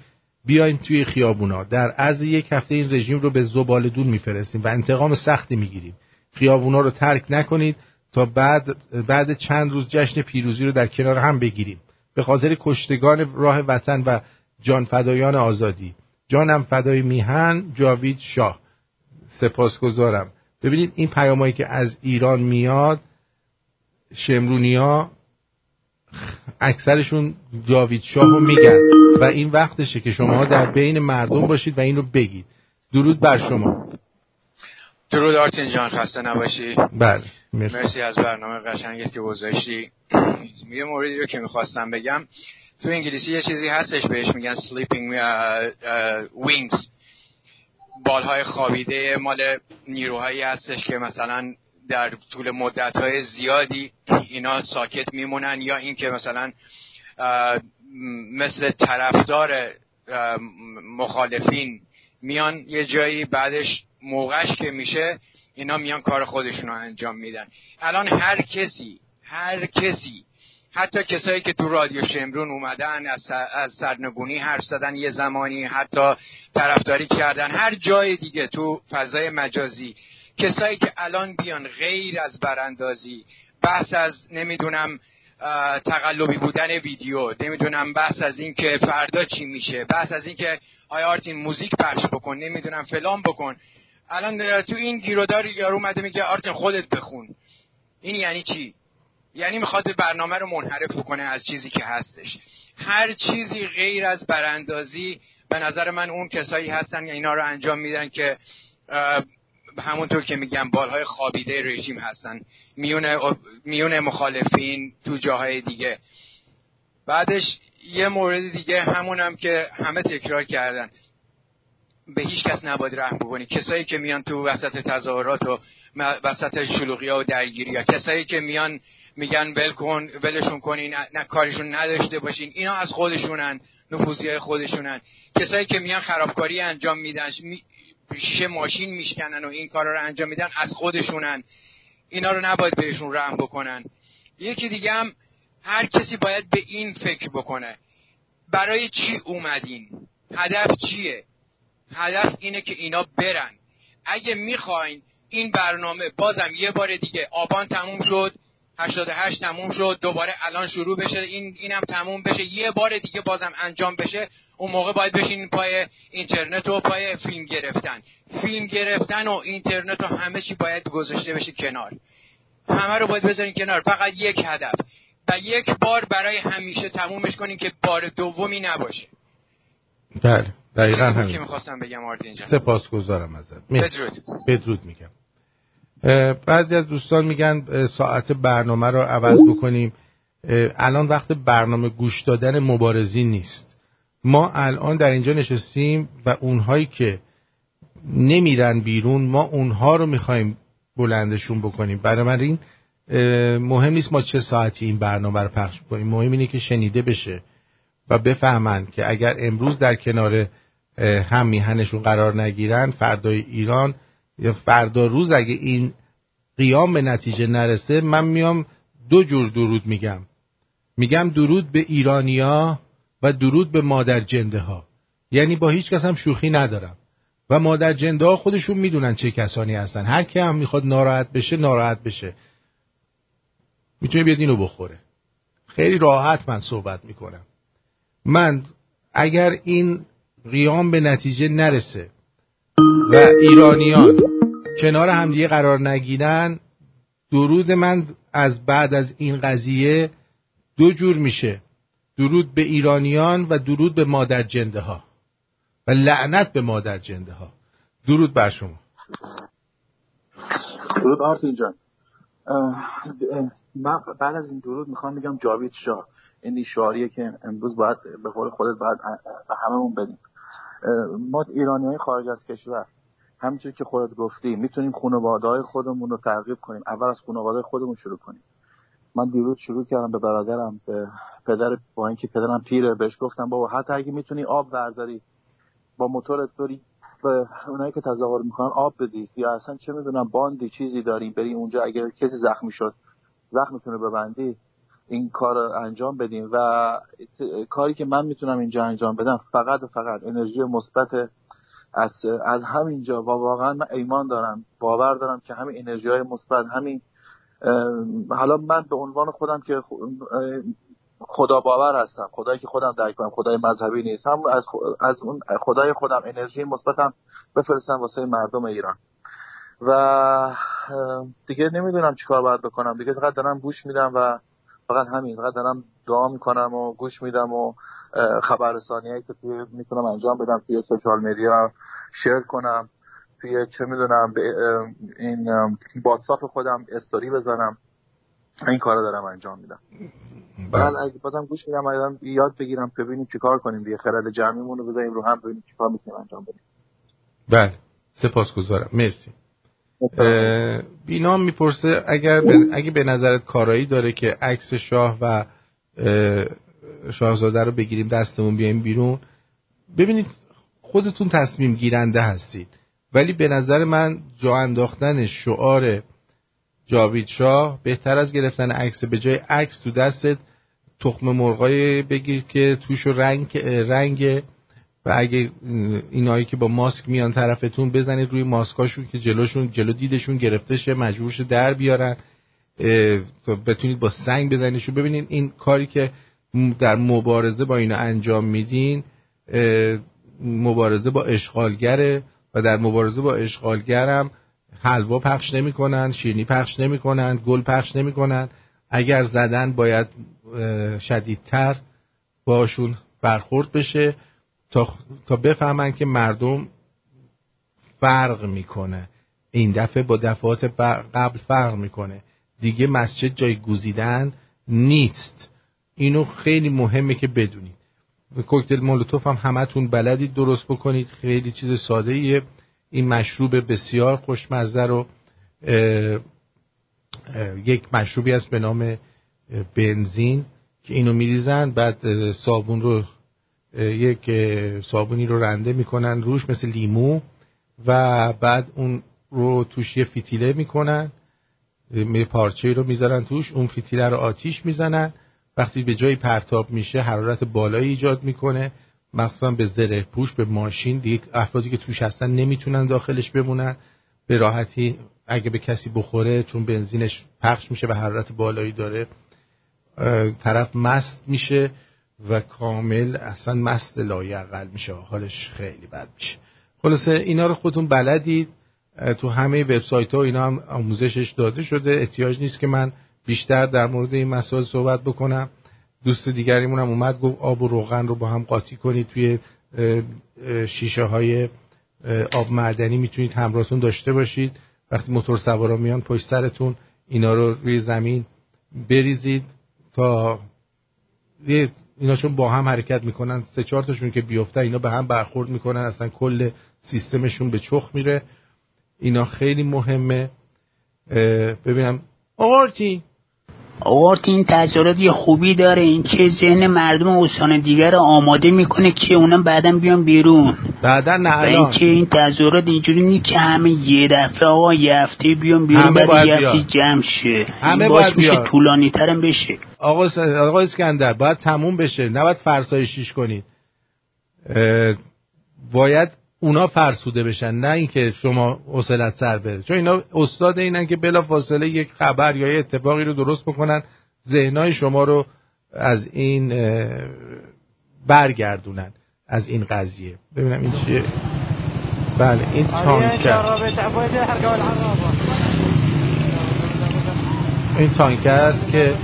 بیاین توی خیابونا. در عرض یک هفته این رژیم رو به زبالدون میفرستیم و انتقام سختی می‌گیریم. خیابونا رو ترک نکنید تا بعد بعد چند روز جشن پیروزی رو در کنار هم بگیریم. به خاطر کشتگان راه وطن و جان فدایان آزادی. جانم فدای میهن جاوید شاه. سپاسگزارم. ببینید این پیامایی که از ایران میاد شمرونیا اکثرشون جاوید شاه رو میگن و این وقتشه که شما در بین مردم باشید و این رو بگید. درود بر شما. درود آرتین جان خسته نباشی. بله مرسی, مرسی از برنامه قشنگت که گذاشتی. یه موردی رو که می‌خواستم بگم تو انگلیسی یه چیزی هستش بهش میگن sleeping wings. بالهای خوابیده مال نیروهایی هستش که مثلا در طول مدت های زیادی اینا ساکت میمونن یا اینکه مثلا مثل طرفدار مخالفین میان یه جایی بعدش موقعش که میشه اینا میان کار خودشون رو انجام میدن. الان هر کسی هر کسی حتی کسایی که تو رادیو شمرون اومدن از, سرنگونی حرف زدن یه زمانی حتی طرفداری کردن هر جای دیگه تو فضای مجازی کسایی که الان بیان غیر از براندازی بحث از نمی‌دونم تقلبی بودن ویدیو نمی‌دونم بحث از این که فردا چی میشه بحث از این که آیا آرتین موزیک پخش بکن نمی‌دونم فلان بکن. الان تو این گیرودار یارو اومده میگه آرتین خودت بخون. این یعنی چی؟ یعنی می‌خواد برنامه رو منحرف بکنه از چیزی که هستش. هر چیزی غیر از براندازی به نظر من اون کسایی هستن اینا رو انجام میدن که همونطور که میگم بالهای خوابیده رژیم هستن. میون, میون مخالفین تو جاهای دیگه. بعدش یه مورد دیگه همونم که همه تکرار کردن. به هیچ کس نباید رحم بکنی. کسایی که میان تو وسط تظاهرات و وسط شلوغی ها و درگیری ها. کسایی که میان میگن ول کن ولشون کنین نه کارشون نداشته باشین. اینا از خودشونن نفوذی های خودشونن. کسایی که میان خرابکاری انجام میدن شیشه ماشین میشکنن و این کارا رو انجام میدن از خودشونن. اینا رو نباید بهشون رحم بکنن. یکی دیگه هم هر کسی باید به این فکر بکنه. برای چی اومدین؟ هدف چیه؟ هدف اینه که اینا برن. اگه می‌خواین این برنامه بازم یه بار دیگه آبان تموم شد. 88 تموم شد دوباره الان شروع بشه این اینم تموم بشه. یه بار دیگه بازم انجام بشه. اون موقع باید بشین پای اینترنت و پای فیلم گرفتن. فیلم گرفتن و اینترنت و همه چی باید گذاشته بشه کنار. همه رو باید بذارین کنار. فقط یک هدف. و یک بار برای همیشه تمومش کنین که بار دومی نباشه. بله. دقیقا همین. که می‌خواستم بگم آرتین جان؟ سپاسگزارم ازت. بدرود. بدرود میگم. بعضی از دوستان میگن ساعت برنامه رو عوض بکنیم. الان وقت برنامه گوش دادن مبارزین نیست. ما الان در اینجا نشستیم و اونهایی که نمیرن بیرون ما اونها رو می‌خوایم بلندشون بکنیم. بنابراین اه، مهم نیست ما چه ساعتی این برنامه رو پخش کنیم. مهم اینه که شنیده بشه و بفهمن که اگر امروز در کنار هم میهنشون قرار نگیرن فردای ایران یا فردا روز اگه این قیام به نتیجه نرسه من میام دو جور درود میگم. میگم درود به ایرانیا و درود به مادر جنده ها یعنی با هیچ کس هم شوخی ندارم. و مادر جنده ها خودشون می‌دونن چه کسانی هستن. هر کی هم می‌خواد ناراحت بشه ناراحت بشه. می‌تونه بیاد اینو بخوره. خیلی راحت من صحبت می‌کنم. من اگر این قیام به نتیجه نرسه و ایرانیان کنار همدیگه قرار نگیرن درود من از بعد از این قضیه دو جور میشه. درود به ایرانیان و درود به مادر جنده ها و لعنت به مادر جنده ها درود بر شما. درود آرتین جان. من بعد از این درود می‌خوام بگم جاوید شاه. این شعاریه که امروز باید به قول خودت باید به هممون بدیم. ما ایرانی های خارج از کشور همینطور که خودت گفتی می‌تونیم خانواده های خودمون رو ترغیب کنیم. اول از خانواده خودمون شروع کنیم. من دیروز شروع کردم به برادرم به پدر با اینکه پدرم پیره بهش گفتم بابا حتی اگه می‌تونی آب برداری با موتورت بری به اونایی که تظاهر می‌کنن آب بدی. یا اصلا چه می‌دونم باندی چیزی داری بری اونجا اگر کسی زخمی شد زخمتون رو ببندی. این کار رو انجام بدیم و کاری که من می‌تونم اینجا انجام بدم فقط و فقط انرژی مثبت از از همینجا. و واقعا من ایمان دارم باور دارم که همین انرژی های مثبت همین حالا من به عنوان خودم که خدا باور هستم خدایی که خودم درک کنم خدای مذهبی نیست. هم از, از اون خدای خودم انرژی مثبتم بفرستم واسه مردم ایران. و دیگه نمی‌دونم چیکار باید بکنم. دیگه فقط دارم گوش میدم و فقط همین فقط دارم دعا می‌کنم و گوش میدم و خبررسانی هایی که توی می‌تونم انجام بدم توی سوشال میدیا شیر کنم توی چه می‌دونم این واتساپ خودم استوری بزنم این کارا دارم انجام میدم. بعد اگه بازم گوش میدم آدم یاد بگیرم ببینیم چیکار کنیم دیگه خرد جمعیمون رو بذاریم رو هم ببینیم چیکار می‌تونیم انجام بدیم. بله. سپاسگزارم. مرسی. بینام می‌پرسه اگر اگه به نظرت کارایی داره که عکس شاه و اه، شاهزاده رو بگیریم دستمون بیایم بیرون ببینید خودتون تصمیم گیرنده هستید. ولی به نظر من جا انداختن شعار جاوید شاه بهتر از گرفتن عکس. به جای عکس تو دستت تخم مرغای بگیر که توش رنگ رنگ و اگه اینایی که با ماسک میان طرفتون بزنید روی ماسکاشون که جلوشون جلو دیدشون گرفته شه مجبورش در بیارن. تا بتونید با سنگ بزنیدشون ببینید. این کاری که در مبارزه با اینا انجام میدین مبارزه با اشغالگره و در مبارزه با اشغالگرم حلوا پخش نمی‌کنن شیرینی پخش نمی‌کنن گل پخش نمی‌کنن. اگر زدن باید شدیدتر باشون برخورد بشه. تا, تا بفهمن که مردم فرق می‌کنه. این دفعه با دفعات قبل فرق می‌کنه. دیگه مسجد جای گزیدن نیست. اینو خیلی مهمه که بدونید. کوکتل مولوتوف هم همتون بلدید درست بکنید. خیلی چیز ساده ایه این مشروب بسیار خوشمزه رو اه، اه، یک مشروبی است به نام بنزین که اینو میریزن بعد صابون رو یک صابونی رو رنده می‌کنن روش مثل لیمو و بعد اون رو توش یه فتیله می‌کنن پارچه رو می‌ذارن توش اون فتیله رو آتیش می‌زنن. وقتی به جای پرتاب میشه حرارت بالایی ایجاد می‌کنه. مخصوصا به زره پوش به ماشین دیگه افرادی که توش هستن نمی‌تونن داخلش بمونن. به راحتی اگه به کسی بخوره چون بنزینش پخش میشه و حرارت بالایی داره طرف مست میشه. و کامل اصلا مست لایقل میشه. حالش خیلی بد میشه. خلاصه اینا رو خودتون بلدید. تو همه وبسایت ها اینا هم آموزشش داده شده. احتیاج نیست که من بیشتر در مورد این مسائل صحبت بکنم. دوست دیگریمون هم اومد گفت آب و روغن رو با هم قاطی کنید. توی شیشه های آب معدنی می‌تونید همراهتون داشته باشید. وقتی موتور سوارا میان پشت سرتون اینا رو روی زمین بریزید تا اینا چون با هم حرکت می‌کنن سه چهار تاشون که بیفته اینا به هم برخورد می‌کنن اصلا کل سیستمشون به چخ میره. اینا خیلی مهمه. ببینم. آرتی آورت این یه خوبی داره. این که ذهن مردم استان دیگر رو آماده می‌کنه که اونم بعدا بیان بیرون. بعدا نه این که این تظاهرات اینجوری نیست که همه یه دفعه آقا یه هفته بیان بیرون همه بعد یه باید هفته بیان. جمع شه. همه باید میشه. طولانی ترم بشه. آقا, س... آقا اسکندر باید تموم بشه. نباید فرسایشیش کنید. اه، باید اونا فرسوده بشن نه اینکه شما حوصلت سر بره. چون اینا استاد اینن که بلا فاصله یک خبر یا یه اتفاقی رو درست بکنن ذهنهای شما رو از این برگردونن از این قضیه. ببینم این چیه. بله این تانکر این تانکر است که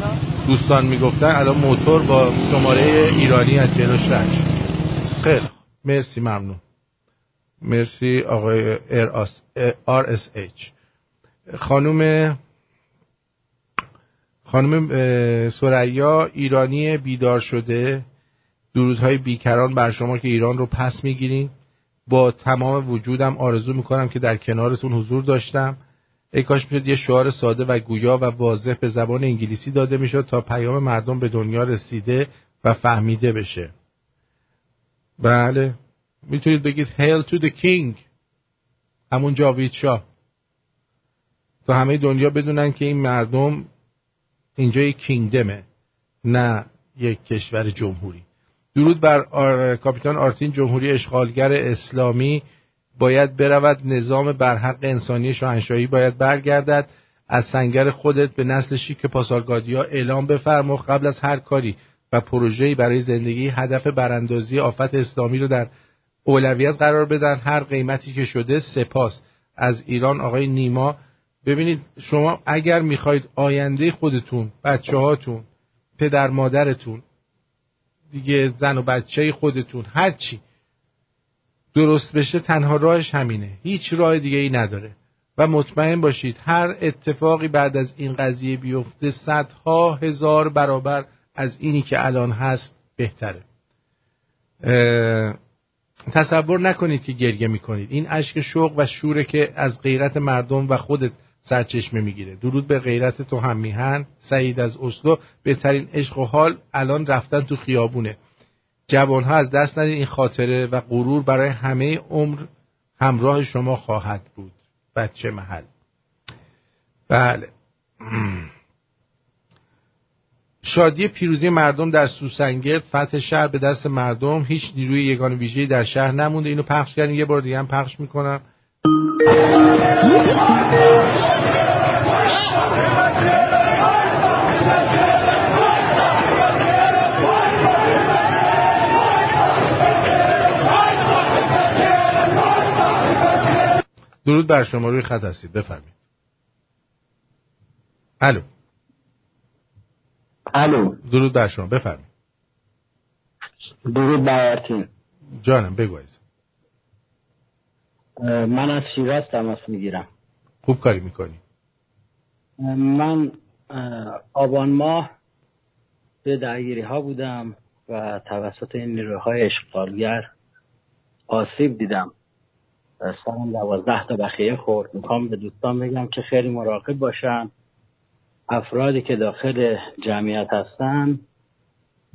دوستان می‌گفتن الان موتور با شماره ایرانی از جلوش رد شد. خیلی خوب. مرسی ممنون. مرسی آقای آر اس اچ خانوم خانم سریا ایرانی بیدار شده. درودهای بیکران بر شما که ایران رو پس می‌گیرین. با تمام وجودم آرزو می‌کنم که در کنارتون حضور داشتم. ای کاش می‌شد یه شعار ساده و گویا و واضح به زبان انگلیسی داده می‌شد تا پیام مردم به دنیا رسیده و فهمیده بشه. بله. می‌تونید بگید Hail to the King. همون جاوید شاه تا همه دنیا بدونن که این مردم اینجا یک کینگدمه نه یک کشور جمهوری. درود بر آر... کاپیتان آرتین جمهوری اشغالگر اسلامی. باید برود نظام برحق انسانی شاهنشاهی باید برگردد. از سنگر خودت به نسل شیک پاسارگادیا اعلام بفرما قبل از هر کاری و پروژه‌ای برای زندگی هدف براندازی آفت اسلامی رو در اولویت قرار بدن هر قیمتی که شده سپاس. از ایران آقای نیما ببینید شما اگر می‌خواید آینده خودتون بچه هاتون پدر مادرتون دیگه زن و بچه خودتون هر چی درست بشه تنها راهش همینه. هیچ راه دیگه ای نداره. و مطمئن باشید هر اتفاقی بعد از این قضیه بیفته صدها هزار برابر از اینی که الان هست بهتره. تصور نکنید که گریه می‌کنید. این اشک شوق و شوره که از غیرت مردم و خودت سرچشمه می‌گیره. درود به غیرت تو هم میهن سعید از اسلو بهترین عشق و حال الان رفتن تو خیابونه. جوان ها از دست ندید این خاطره و غرور برای همه عمر همراه شما خواهد بود. بچه محل. بله. شادی پیروزی مردم در سوسنگرد فتح شهر به دست مردم هیچ نیروی یگان ویژه‌ای در شهر نمونده. اینو پخش کردیم یه بار دیگه هم پخش می‌کنم. درود بر شما روی خط هستید. بفرمایید. الو. الو. درود بر شما بفرمایید. درود بر آرتین. جانم بگو من از شیراز تماس می‌گیرم. خوب کاری می‌کنی. من آبان ماه به درگیری ها بودم و توسط این نیروهای اشغالگر آسیب دیدم. سرم دوازده تا بخیه خورد. می‌خوام به دوستان بگم که خیلی مراقب باشن. افرادی که داخل جمعیت هستن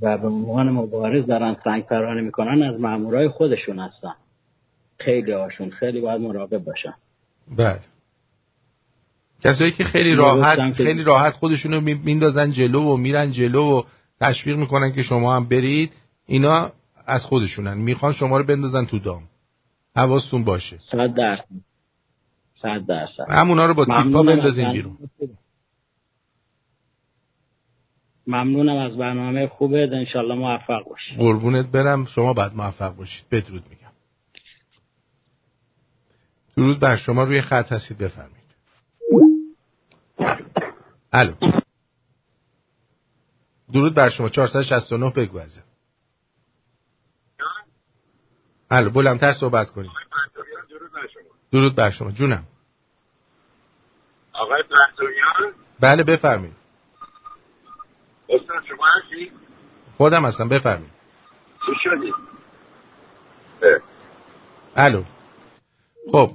و به عنوان مبارز دارن سنگ پرانی می‌کنن از مامورای خودشون هستن. خیلی هاشون خیلی باید مراقب باشن. بله. کسایی که خیلی راحت خیلی راحت خودشونو می- میندازن جلو و میرن جلو و تشویق می‌کنن که شما هم برید اینا از خودشونن. می‌خوان شما رو بندازن تو دام. حواستون باشه. صد درصد. صد درصد. همونا رو با تیپا بندازین بیرون. ممنونم از برنامه خوبه انشالله موفق باشی. قربونت برم. شما بعد موفق باشید. بدرود میگم. درود بر شما. روی خط هستید. بفرمایید. الو. درود بر شما. 469 بگو ازم الو. بلندتر صحبت کنید درود بر شما. جونم. آقای بله بفرمایید. استاد شما هستی؟ خودم هستم بفرمایید. چی شدی؟ الو. خب.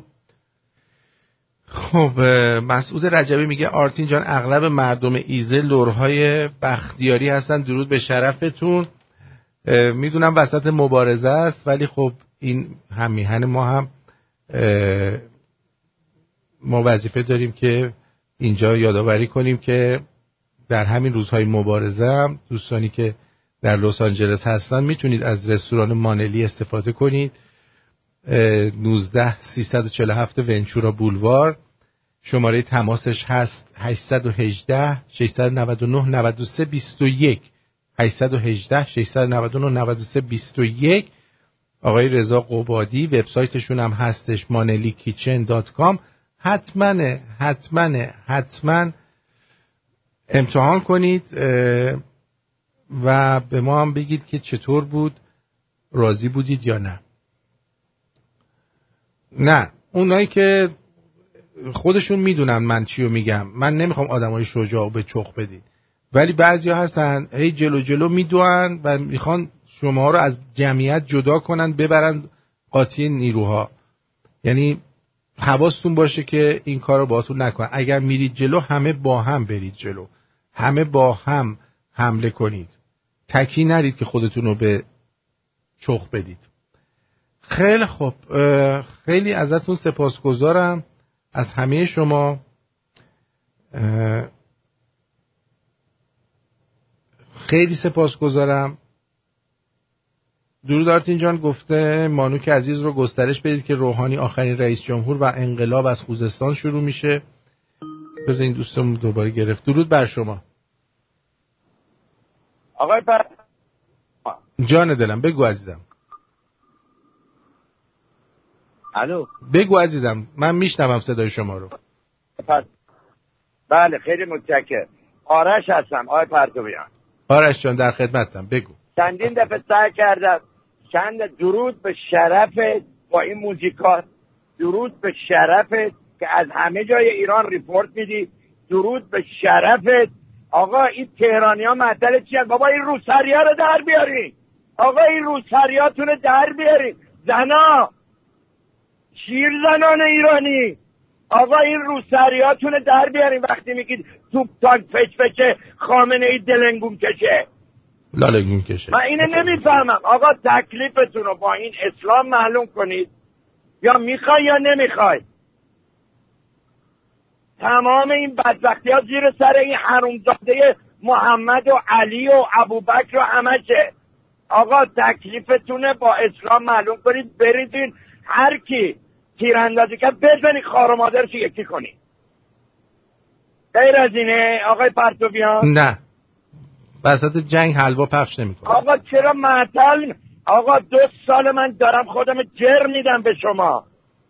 خب مسعود رجبی میگه آرتین جان اغلب مردم ایزه لورهای بختیاری هستن. درود به شرفتون. می‌دونم وسط مبارزه است ولی خب این هم میهن ما هم ما وظیفه داریم که اینجا یادآوری کنیم که در همین روزهای مبارزه هم دوستانی که در لس آنجلس هستن می‌تونید از رستوران مانلی استفاده کنید. اه، 19 347 ونچورا بولوار. شماره تماسش هست 818 699 93 21 818 699 93 21 آقای رضا قبادی وبسایتشون هم هستش کام. حتما حتما حتما امتحان کنید و به ما هم بگید که چطور بود راضی بودید یا نه. نه اونایی که خودشون می‌دونن من چی میگم. من نمی‌خوام آدمای شجاع به چخ بدید ولی بعضیا هستن هی جلو جلو میدوان و می‌خوان شما رو از جمعیت جدا کنن ببرن قاطی نیروها. یعنی حواستون باشه که این کار رو باهاتون نکنن. اگر میرید جلو همه با هم برید جلو. همه با هم حمله کنید. تکی نرید که خودتون رو به چخ بدید. خیلی خوب. خیلی ازتون سپاسگزارم. از همه شما. خیلی سپاسگزارم. درود آرتین جان گفته مانوک عزیز رو گسترش بدید که روحانی آخرین رئیس جمهور و انقلاب از خوزستان شروع میشه. بذار این دوستمون دوباره گرفت. درود بر شما. آقای پر... جان دلم بگو عزیزم. الو؟ بگو عزیزم من میشنوم صدای شما رو. پس بله خیلی متشکر آرش هستم. آقای پرتویان. آرش جان در خدمتم. بگو. چندین دفعه سعی کردم. چند درود به شرفت با این موزیکات درود به شرفت که از همه جای ایران report میدی. درود به شرفت آقا این تهرانی ها معطل چی هست؟ بابا این روسریا رو در بیارین. آقا این روسریاتون رو در بیارین. زنا شیر زنان ایرانی. آقا این روسریاتون رو در بیارین وقتی میگید توپ تانک فشفشه خامنه ای دلنگون کشه. لالگون کشه. من اینو نمی‌فهمم. آقا تکلیفتون رو با این اسلام معلوم کنید. یا می‌خوای یا نمی‌خوای. تمام این بدبختی ها زیر سر این حرومزاده محمد و علی و ابوبکر و همشه آقا تکلیفتونه با اسلام معلوم کنید بریزین هر کی تیراندازی کرد بزنید خار و مادرش یکی کنید. غیر از اینه آقای پرتوبیان؟ نه. وسط جنگ حلوا پخش نمی‌کنه. آقا چرا معطل؟ آقا دو سال من دارم خودم جر میدم به شما.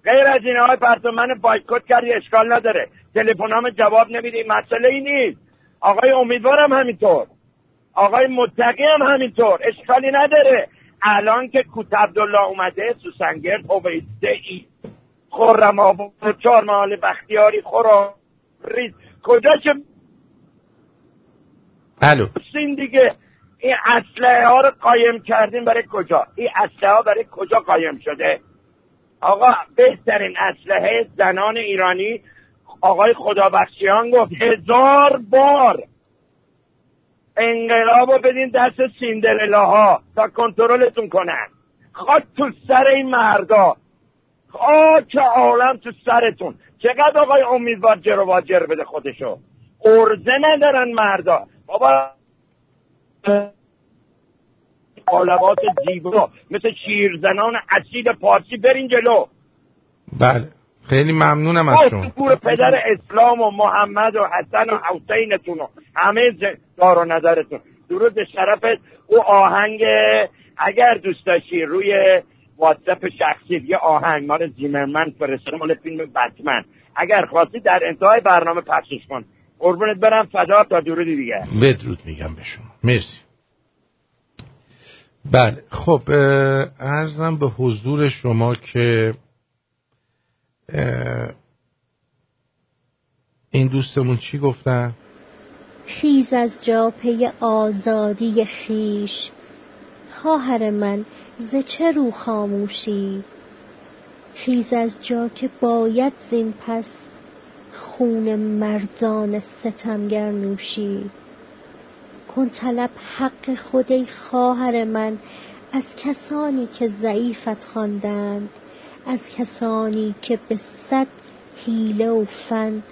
غیر از این آقای پرتو من بایکوت کردی اشکال نداره. تلفنام جواب نمیدی مسئله ای نیست. آقای امیدوارم همینطور. آقای متقی هم همینطور. اشکالی نداره. الان که کوت عبدالله اومده سوسنگرد اویسته ای. خرم آباد چهار محال بختیاری خورا ریز کجا چه الو این دیگه. این اسلحه ها رو قایم کردیم برای کجا؟ این اسلحه ها برای کجا قایم شده؟ آقا بهترین اسلحه زنان ایرانی آقای خدابخشیان گفت هزار بار انقلاب رو بدین دست سیندرلاها تا کنترلتون کنن. خاک تو سر این مردا. خاک عالم تو سرتون. چقدر آقای امیدوار جر و واجر بده خودشو. ارزه ندارن مردا. بابا قالبات زیبا. مثل شیرزنان اصیل پارسی برین جلو. بله. خیلی ممنونم از شما. گور پدر اسلام و محمد و حسن و حسینتون و همه دار و نظرتون. درود به شرفت او آهنگ اگر دوست داشتی روی واتساپ شخصی یه آهنگ مال زیمرمن فرستادم مال فیلم بتمن. اگر خواستی در انتهای برنامه پخشش کن. قربونت برم فدا تا درودی دیگه بدرود میگم به شما. مرسی. بله خب ارزم به حضور شما که این دوستمون چی گفتن؟ خیز از جا پی آزادی خیش. خواهر من ز چه رو خاموشی؟ خیز از جا که باید زین پس خون مردان ستمگر نوشی کن طلب حق خود خواهر من از کسانی که ضعیفت خواندند. از کسانی که به صد حیله و فن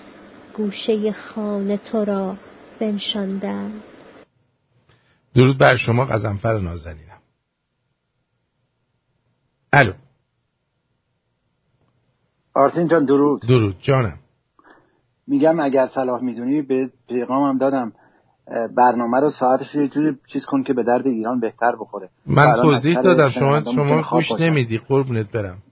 گوشه خانه تو را بنشاندند. درود بر شما قزنفر نازنینم. الو. آرتین جان درود. درود جانم. میگم اگر صلاح می‌دونی به پیغامم دادم. برنامه رو ساعتش رو یه جوری چیز کن که به درد ایران بهتر بخوره. من توضیح دادم شما شما گوش باشن. نمیدی قربونت برم.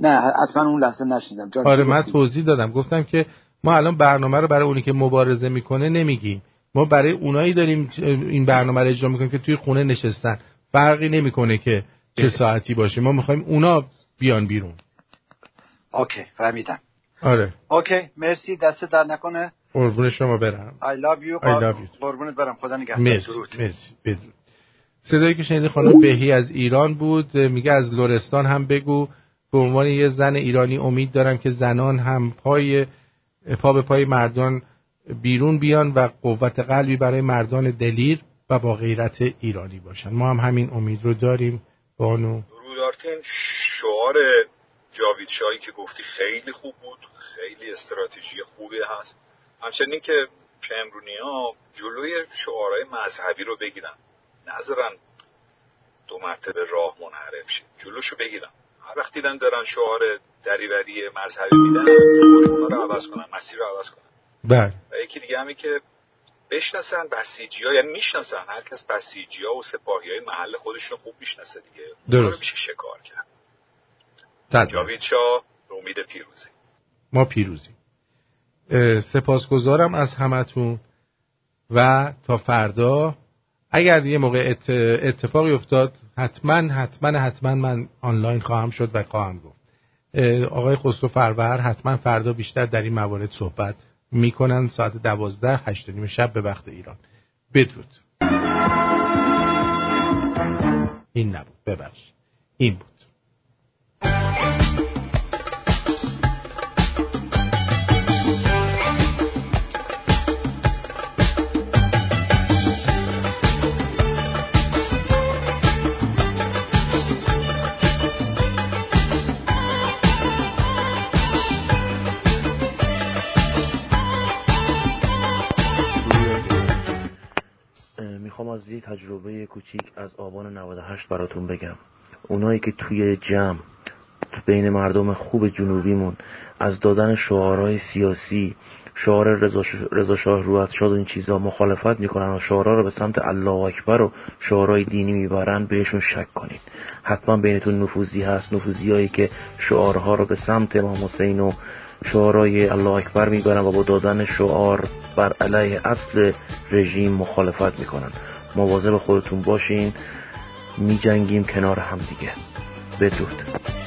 نه حتما اون لحظه نشیدم آره من؟ توضیح دادم. گفتم که ما الان برنامه رو برای اونی که مبارزه می‌کنه نمیگیم. ما برای اونایی داریم این برنامه رو اجرا می‌کنیم که توی خونه نشستن. فرقی نمی‌کنه که چه ساعتی باشه. ما می‌خوایم اونا بیان بیرون. اوکی فهمیدم. آره. اوکی مرسی. دست در نکنه. قربون شما برم. I love you. I love you. قربونت برم. خدا نگهدار. مرسی مرسی. بدرود. صدایی که شنیدی خانم بهی از ایران بود. میگه از لرستان هم بگو. به عنوان یه زن ایرانی امید دارم که زنان هم پای پا به پای مردان بیرون بیان و قوت قلبی برای مردان دلیر و با غیرت ایرانی باشن. ما هم همین امید رو داریم. بانو. آرتین شعار جاوید شاهی که گفتی خیلی خوب بود خیلی استراتژی خوبی هست. همچنین که پمرونی ها جلوی شعارهای مذهبی رو بگیرن. نذارن دو مرتبه راه منحرف شه. جلوشو بگیرن. هر وقت دیدن دارن شعار دریوری مذهبی میدن فوری اونا رو عوض کنن مسیر رو عوض کنن. بله. و یکی دیگه همی که بشناسن بسیجی ها یعنی می‌شناسن هر کس بسیجی ها و سپاهی های محل خودشون خوب می‌شناسه دیگه. رو درست. میشه شکار کرد. جاوید شاه به امید پیروزی. ما پیروزیم اه، سپاسگزارم از همتون و تا فردا اگر یه موقع ات- اتفاقی افتاد حتما حتما حتما من آنلاین خواهم شد و خواهم گفت. آقای خسرو فرور حتما فردا بیشتر در این موارد صحبت می‌کنن. ساعت دوازده هشت نیم شب به وقت ایران. بدرود. این نبود ببخش این بود. تجربه کوچیک از آبان 98 براتون بگم. اونایی که توی جمع تو بین مردم خوب جنوبیمون از دادن شعارهای سیاسی شعار رضا شاه روحت شاد و این چیزا مخالفت می‌کنن و شعارها رو به سمت الله اکبر و شعارهای دینی می‌برن بهشون شک کنید. حتما بینتون نفوذی هست نفوذی هایی که شعارها رو به سمت امام حسین و شعارهای الله اکبر می‌برن و با دادن شعار بر علیه اصل رژیم مخالفت می‌کنن. مواظب خودتون باشین. میجنگیم کنار هم دیگه. بدرود.